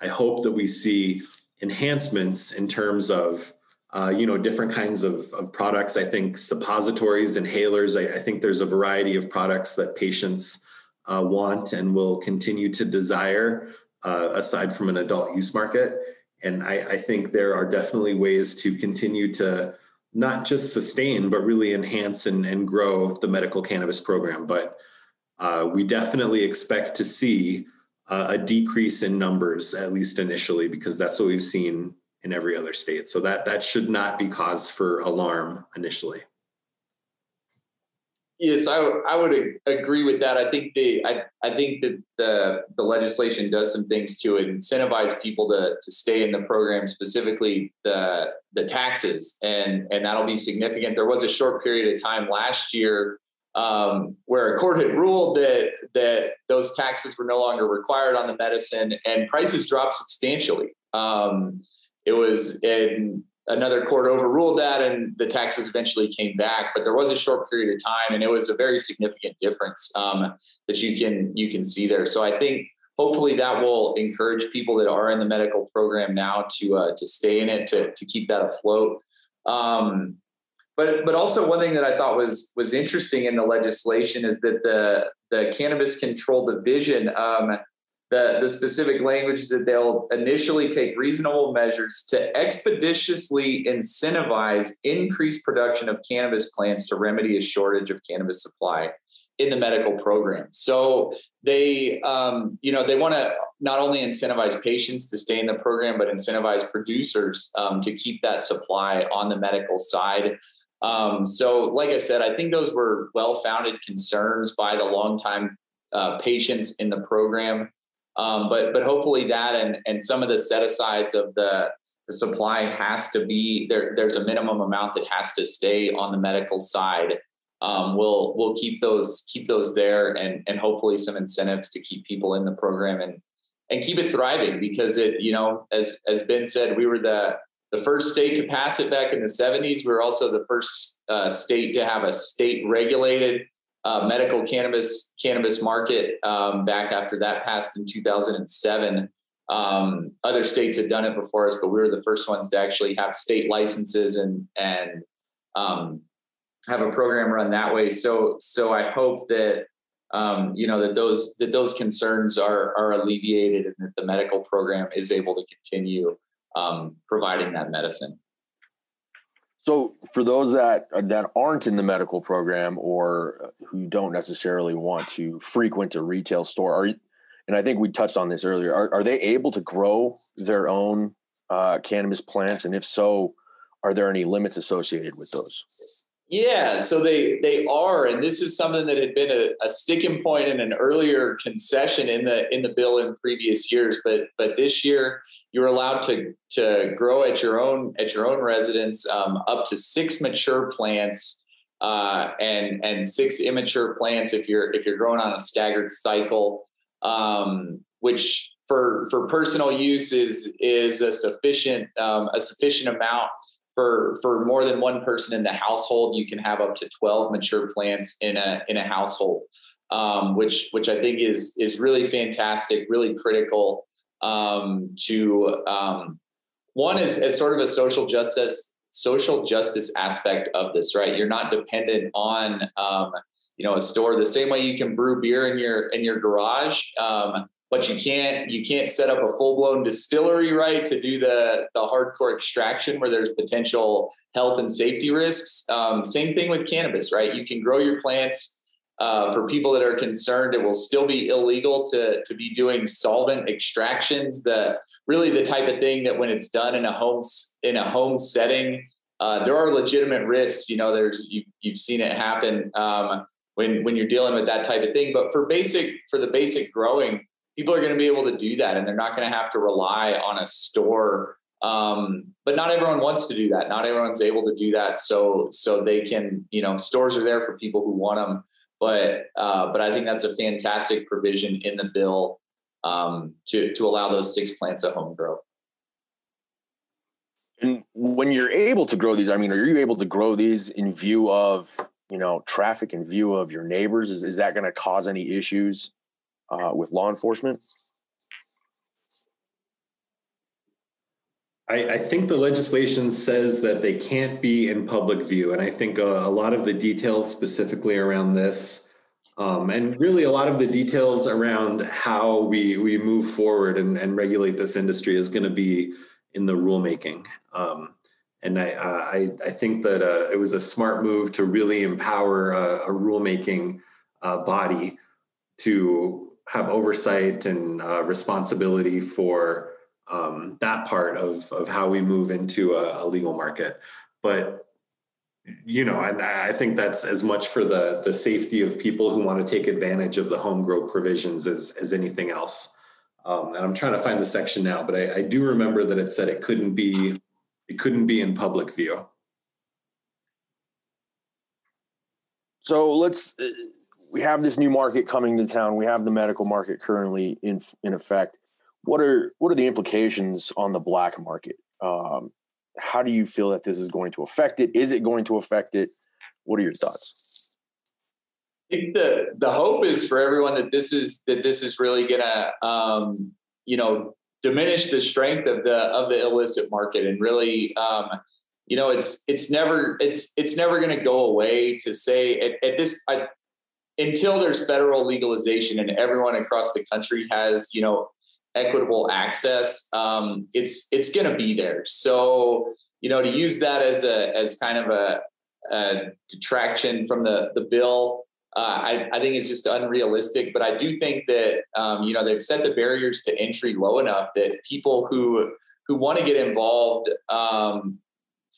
I hope that we see enhancements in terms of uh, you know different kinds of, of products. I think suppositories, inhalers. I, I think there's a variety of products that patients uh, want and will continue to desire uh, aside from an adult use market. And I, I think there are definitely ways to continue to not just sustain, but really enhance and, and grow the medical cannabis program. But uh, we definitely expect to see uh, a decrease in numbers, at least initially, because that's what we've seen in every other state. So that that should not be cause for alarm initially. Yes, I, I would agree with that. I think the I, I think that the the legislation does some things to incentivize people to to stay in the program, specifically the the taxes, and and that'll be significant. There was a short period of time last year um, where a court had ruled that that those taxes were no longer required on the medicine, and prices dropped substantially. Um, it was in another court overruled that and the taxes eventually came back but there was a short period of time and it was a very significant difference um, that you can you can see there. So i think hopefully that will encourage people that are in the medical program now to uh, to stay in it to, to keep that afloat. Um, but but also one thing that I thought was was interesting in the legislation is that the the Cannabis Control Division um, the, the specific language is that they'll initially take reasonable measures to expeditiously incentivize increased production of cannabis plants to remedy a shortage of cannabis supply in the medical program. So they, um, you know, they want to not only incentivize patients to stay in the program, but incentivize producers um, to keep that supply on the medical side. Um, so, like I said, I think those were well-founded concerns by the longtime uh, patients in the program. Um, but but hopefully that and and some of the set asides of the the supply has to be there. There's a minimum amount that has to stay on the medical side. Um, we'll we'll keep those keep those there and and hopefully some incentives to keep people in the program and and keep it thriving because it you know as as Ben said we were the the first state to pass it back in the 70s. We were also the first uh, state to have a state regulated uh, medical cannabis cannabis market um, back after that passed in 2007. Um, other states had done it before us, but we were the first ones to actually have state licenses and and um, have a program run that way. So so I hope that um, you know that those that those concerns are are alleviated and that the medical program is able to continue um, providing that medicine. So, for those that that aren't in the medical program or who don't necessarily want to frequent a retail store, are and I think we touched on this earlier. Are, are they able to grow their own uh, cannabis plants, and if so, are there any limits associated with those? Yeah, so they they are, and this is something that had been a, a sticking point in an earlier concession in the in the bill in previous years, but but this year you're allowed to to grow at your own at your own residence um, up to six mature plants uh, and and six immature plants if you're if you're growing on a staggered cycle, um, which for for personal use is is a sufficient um, a sufficient amount for for more than one person in the household. You can have up to twelve mature plants in a in a household, um, which which I think is is really fantastic, really critical um, to um, one is as sort of a social justice social justice aspect of this, right? You're not dependent on um, you know a store the same way you can brew beer in your in your garage. But you can't you can't set up a full blown distillery right to do the the hardcore extraction where there's potential health and safety risks. Um, same thing with cannabis, right? You can grow your plants uh, for people that are concerned, it will still be illegal to, to be doing solvent extractions. The really the type of thing that when it's done in a home in a home setting, uh, there are legitimate risks. You know, there's you, you've seen it happen um, when when you're dealing with that type of thing. But for basic for the basic growing, people are going to be able to do that, and they're not going to have to rely on a store. Um, but not everyone wants to do that. Not everyone's able to do that. So so they can you know stores are there for people who want them but uh, but I think that's a fantastic provision in the bill um, to to allow those six plants of home grow. And when you're able to grow these, I mean, are you able to grow these in view of you know traffic, in view of your neighbors? Is is that going to cause any issues uh, with law enforcement? I, I, think the legislation says that they can't be in public view. And I think a, a lot of the details specifically around this, um, and really a lot of the details around how we, we move forward and, and regulate this industry is going to be in the rulemaking. Um, and I, I, I, think that uh, it was a smart move to really empower a, a rulemaking uh, body to have oversight and uh, responsibility for um, that part of of how we move into a, a legal market. But you know, and I think that's as much for the the safety of people who want to take advantage of the home grow provisions as as anything else. Um, and I'm trying to find the section now, but I, I do remember that it said it couldn't be it couldn't be in public view. So let's. We have this new market coming to town. We have the medical market currently in in effect what are what are the implications on the black market? Um, how do you feel that this is going to affect it? Is it going to affect it? What are your thoughts? I think the the hope is for everyone that this is that this is really gonna um, you know diminish the strength of the of the illicit market and really um, you know it's it's never it's it's never going to go away to say at, at this until there's federal legalization and everyone across the country has you know equitable access um, it's it's going to be there so you know to use that as a as kind of a, a detraction from the the bill uh, I, I, think it's just unrealistic. But I do think that um, you know they've set the barriers to entry low enough that people who who want to get involved um,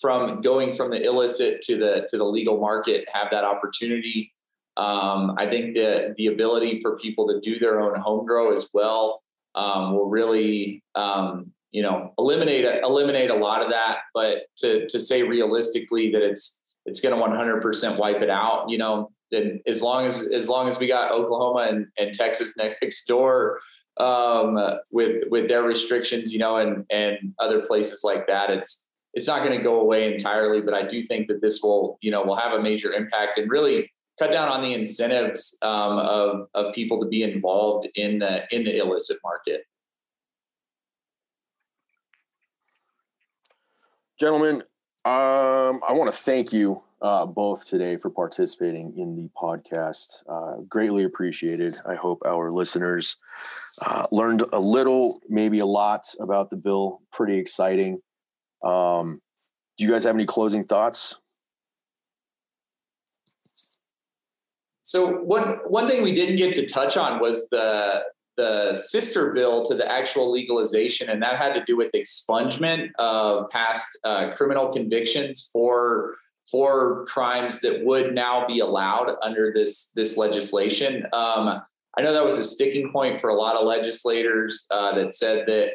from going from the illicit to the to the legal market have that opportunity. Um, I think that the ability for people to do their own home grow as well um, will really um, you know eliminate eliminate a lot of that. But to to say realistically that it's it's going to 100% wipe it out, you know, and as long as as long as we got Oklahoma and, and Texas next door um, with with their restrictions, you know, and and other places like that, it's it's not going to go away entirely. But I do think that this will, you know, will have a major impact and really cut down on the incentives um, of of people to be involved in the in the illicit market. Gentlemen, um, I want to thank you uh, both today for participating in the podcast. Uh, greatly appreciated. I hope our listeners uh, learned a little, maybe a lot about the bill. Pretty exciting. Um, do you guys have any closing thoughts? So one one thing we didn't get to touch on was the the sister bill to the actual legalization, and that had to do with expungement of past uh, criminal convictions for for crimes that would now be allowed under this this legislation. Um, I know that was a sticking point for a lot of legislators uh, that said that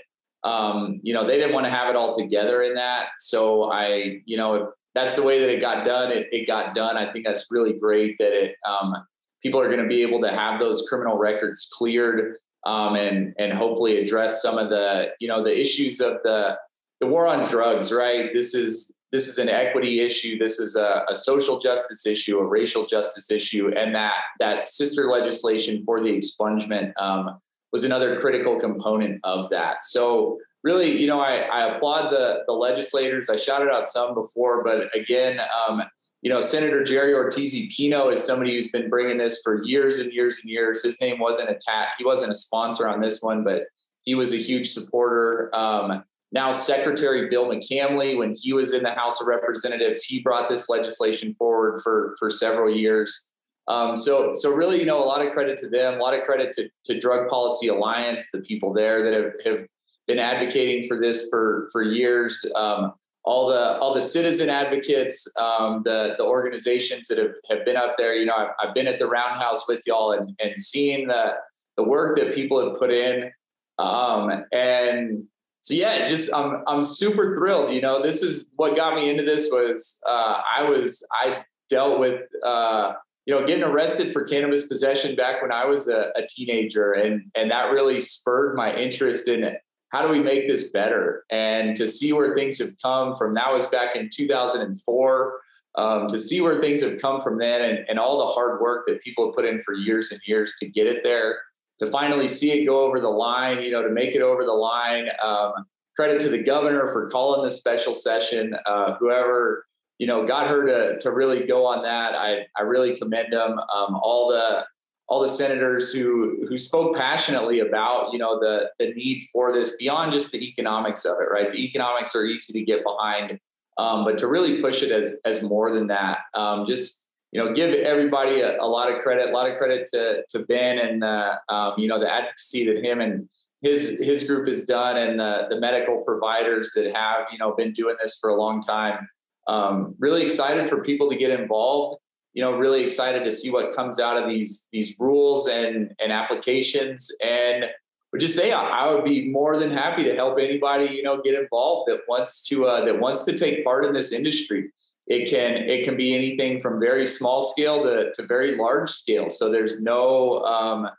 um, you know they didn't want to have it all together in that. So I, you know, that's the way that it got done. It, it got done. I think that's really great that it um, people are going to be able to have those criminal records cleared um, and and hopefully address some of the you know the issues of the the war on drugs. Right. This is this is an equity issue. This is a, a, social justice issue, a racial justice issue, and that that sister legislation for the expungement um, was another critical component of that. So really, you know, I, I, applaud the the legislators. I shouted out some before, but again, um, you know, Senator Jerry Ortiz Pino is somebody who's been bringing this for years and years and years. His name wasn't attached. He wasn't a sponsor on this one, but he was a huge supporter. Um, now Secretary Bill McCamley, when he was in the House of Representatives, he brought this legislation forward for for several years. Um, so so really, you know, a lot of credit to them, a lot of credit to, to Drug Policy Alliance, the people there that have, have been advocating for this for for years. Um, all the all the citizen advocates, um, the the organizations that have, have been up there. You know, I've, I've been at the Roundhouse with y'all and and seeing the the work that people have put in. Um, and so yeah, just I'm I'm super thrilled. You know, this is what got me into this was uh, I was I dealt with uh, you know getting arrested for cannabis possession back when I was a, a, teenager, and and that really spurred my interest in how do we make this better, and to see where things have come from. That was back in 2004. Um, to see where things have come from then, and, and all the hard work that people have put in for years and years to get it there to finally see it go over the line, you know, to make it over the line. Um, credit to the governor for calling this special session. Uh, whoever you know got her to to really go on that, I I really commend them. Um, all the all the senators who who spoke passionately about you know the the need for this beyond just the economics of it. Right, the economics are easy to get behind, um, but to really push it as as more than that. Um, just you know, give everybody a, a, lot of credit, a lot of credit to, to Ben and, uh, um, you know, the advocacy that him and his, his group has done and uh, the medical providers that have, you know, been doing this for a long time. Um, really excited for people to get involved, you know, really excited to see what comes out of these, these rules and, and applications. And would just say I would be more than happy to help anybody, you know, get involved that wants to, uh, that wants to take part in this industry it can it can be anything from very small scale to, to very large scale so there's no um,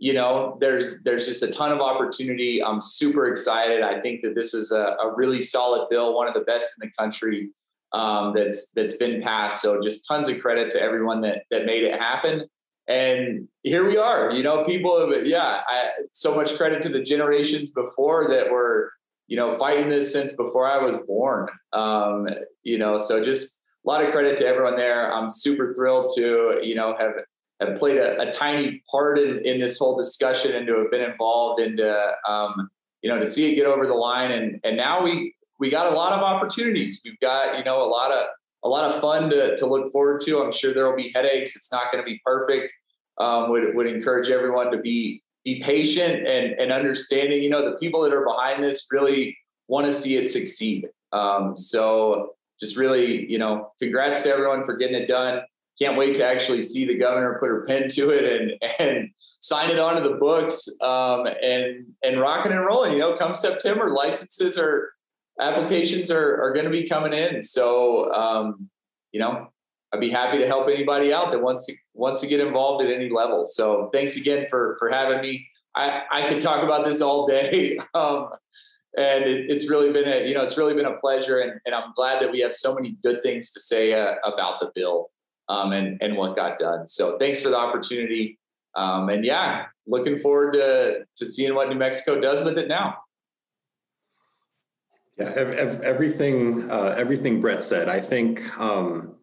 you know, there's there's just a ton of opportunity. I'm super excited. I think that this is a, a really solid bill, one of the best in the country um, that's that's been passed. So just tons of credit to everyone that that made it happen. And here we are. You know, people have yeah. I, so much credit to the generations before that were you know fighting this since before I was born. Um, you know, so just a lot of credit to everyone there. I'm super thrilled to you know have have played a, a tiny part in, in this whole discussion and to have been involved and to, um, you know, to see it get over the line. And, and now we, we got a lot of opportunities. We've got, you know, a lot of, a lot of fun to, to look forward to. I'm sure there will be headaches. It's not going to be perfect. Um, would, would encourage everyone to be, be patient and, and understanding, you know, the people that are behind this really want to see it succeed. Um, so just really, you know, congrats to everyone for getting it done can't wait to actually see the governor put her pen to it and and sign it onto the books um, and and rocking and rolling. You know, come September, licenses are applications are are going to be coming in. So um, you know, I'd be happy to help anybody out that wants to wants to get involved at any level. So thanks again for for having me. I I could talk about this all day. Um, and it, it's really been a you know it's really been a pleasure and, and i'm glad that we have so many good things to say uh, about the bill um, and and what got done. So thanks for the opportunity. Um, and yeah, looking forward to to seeing what New Mexico does with it now. Yeah, everything uh, everything Brett said. I think um,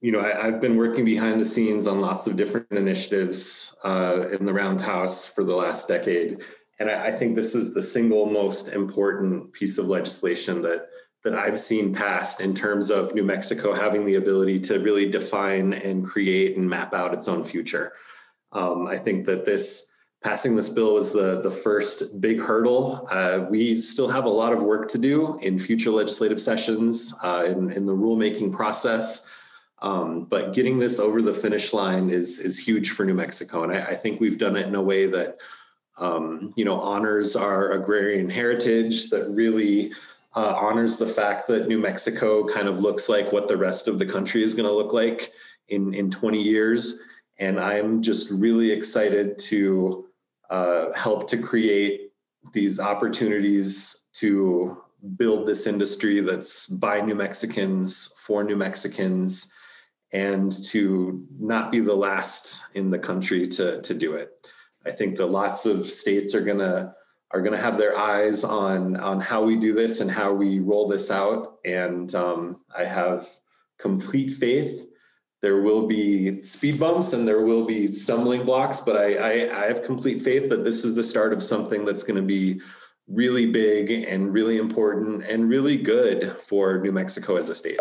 you know I, have been working behind the scenes on lots of different initiatives uh, in the Roundhouse for the last decade, and I, I think this is the single most important piece of legislation that that I've seen passed in terms of New Mexico having the ability to really define and create and map out its own future. Um, I think that this passing this bill was the, the first big hurdle. Uh, we still have a lot of work to do in future legislative sessions, uh, in, in the rulemaking process. Um, but getting this over the finish line is, is huge for New Mexico. And I, I think we've done it in a way that, um, you know, honors our agrarian heritage, that really uh, honors the fact that New Mexico kind of looks like what the rest of the country is going to look like in, in 20 years. And I'm just really excited to uh, help to create these opportunities to build this industry that's by New Mexicans for New Mexicans and to not be the last in the country to, to do it. I think that lots of states are to are to have their eyes on on how we do this and how we roll this out. And um, I have complete faith. There will be speed bumps and there will be stumbling blocks, but I, I, I have complete faith that this is the start of something that's going to be really big and really important and really good for New Mexico as a state.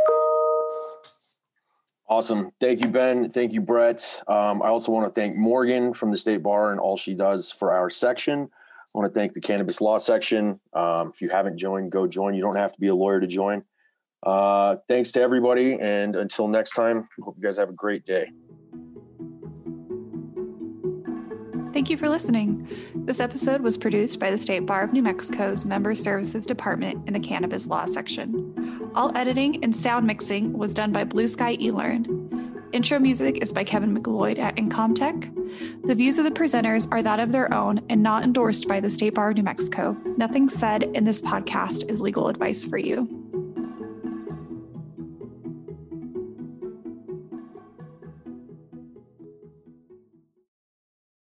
Awesome. Thank you, Ben. Thank you, Brett. Um, I also want to thank Morgan from the State Bar and all she does for our section. I want to thank the cannabis law section. Um, if you haven't joined, go join. You don't have to be a lawyer to join. Uh, thanks to everybody. And until next time, hope you guys have a great day. Thank you for listening. This episode was produced by the State Bar of New Mexico's Member Services Department in the Cannabis Law section. All editing and sound mixing was done by Blue Sky eLearn. Intro music is by Kevin MacLeod at Incompetech. The views of the presenters are that of their own and not endorsed by the State Bar of New Mexico. Nothing said in this podcast is legal advice for you.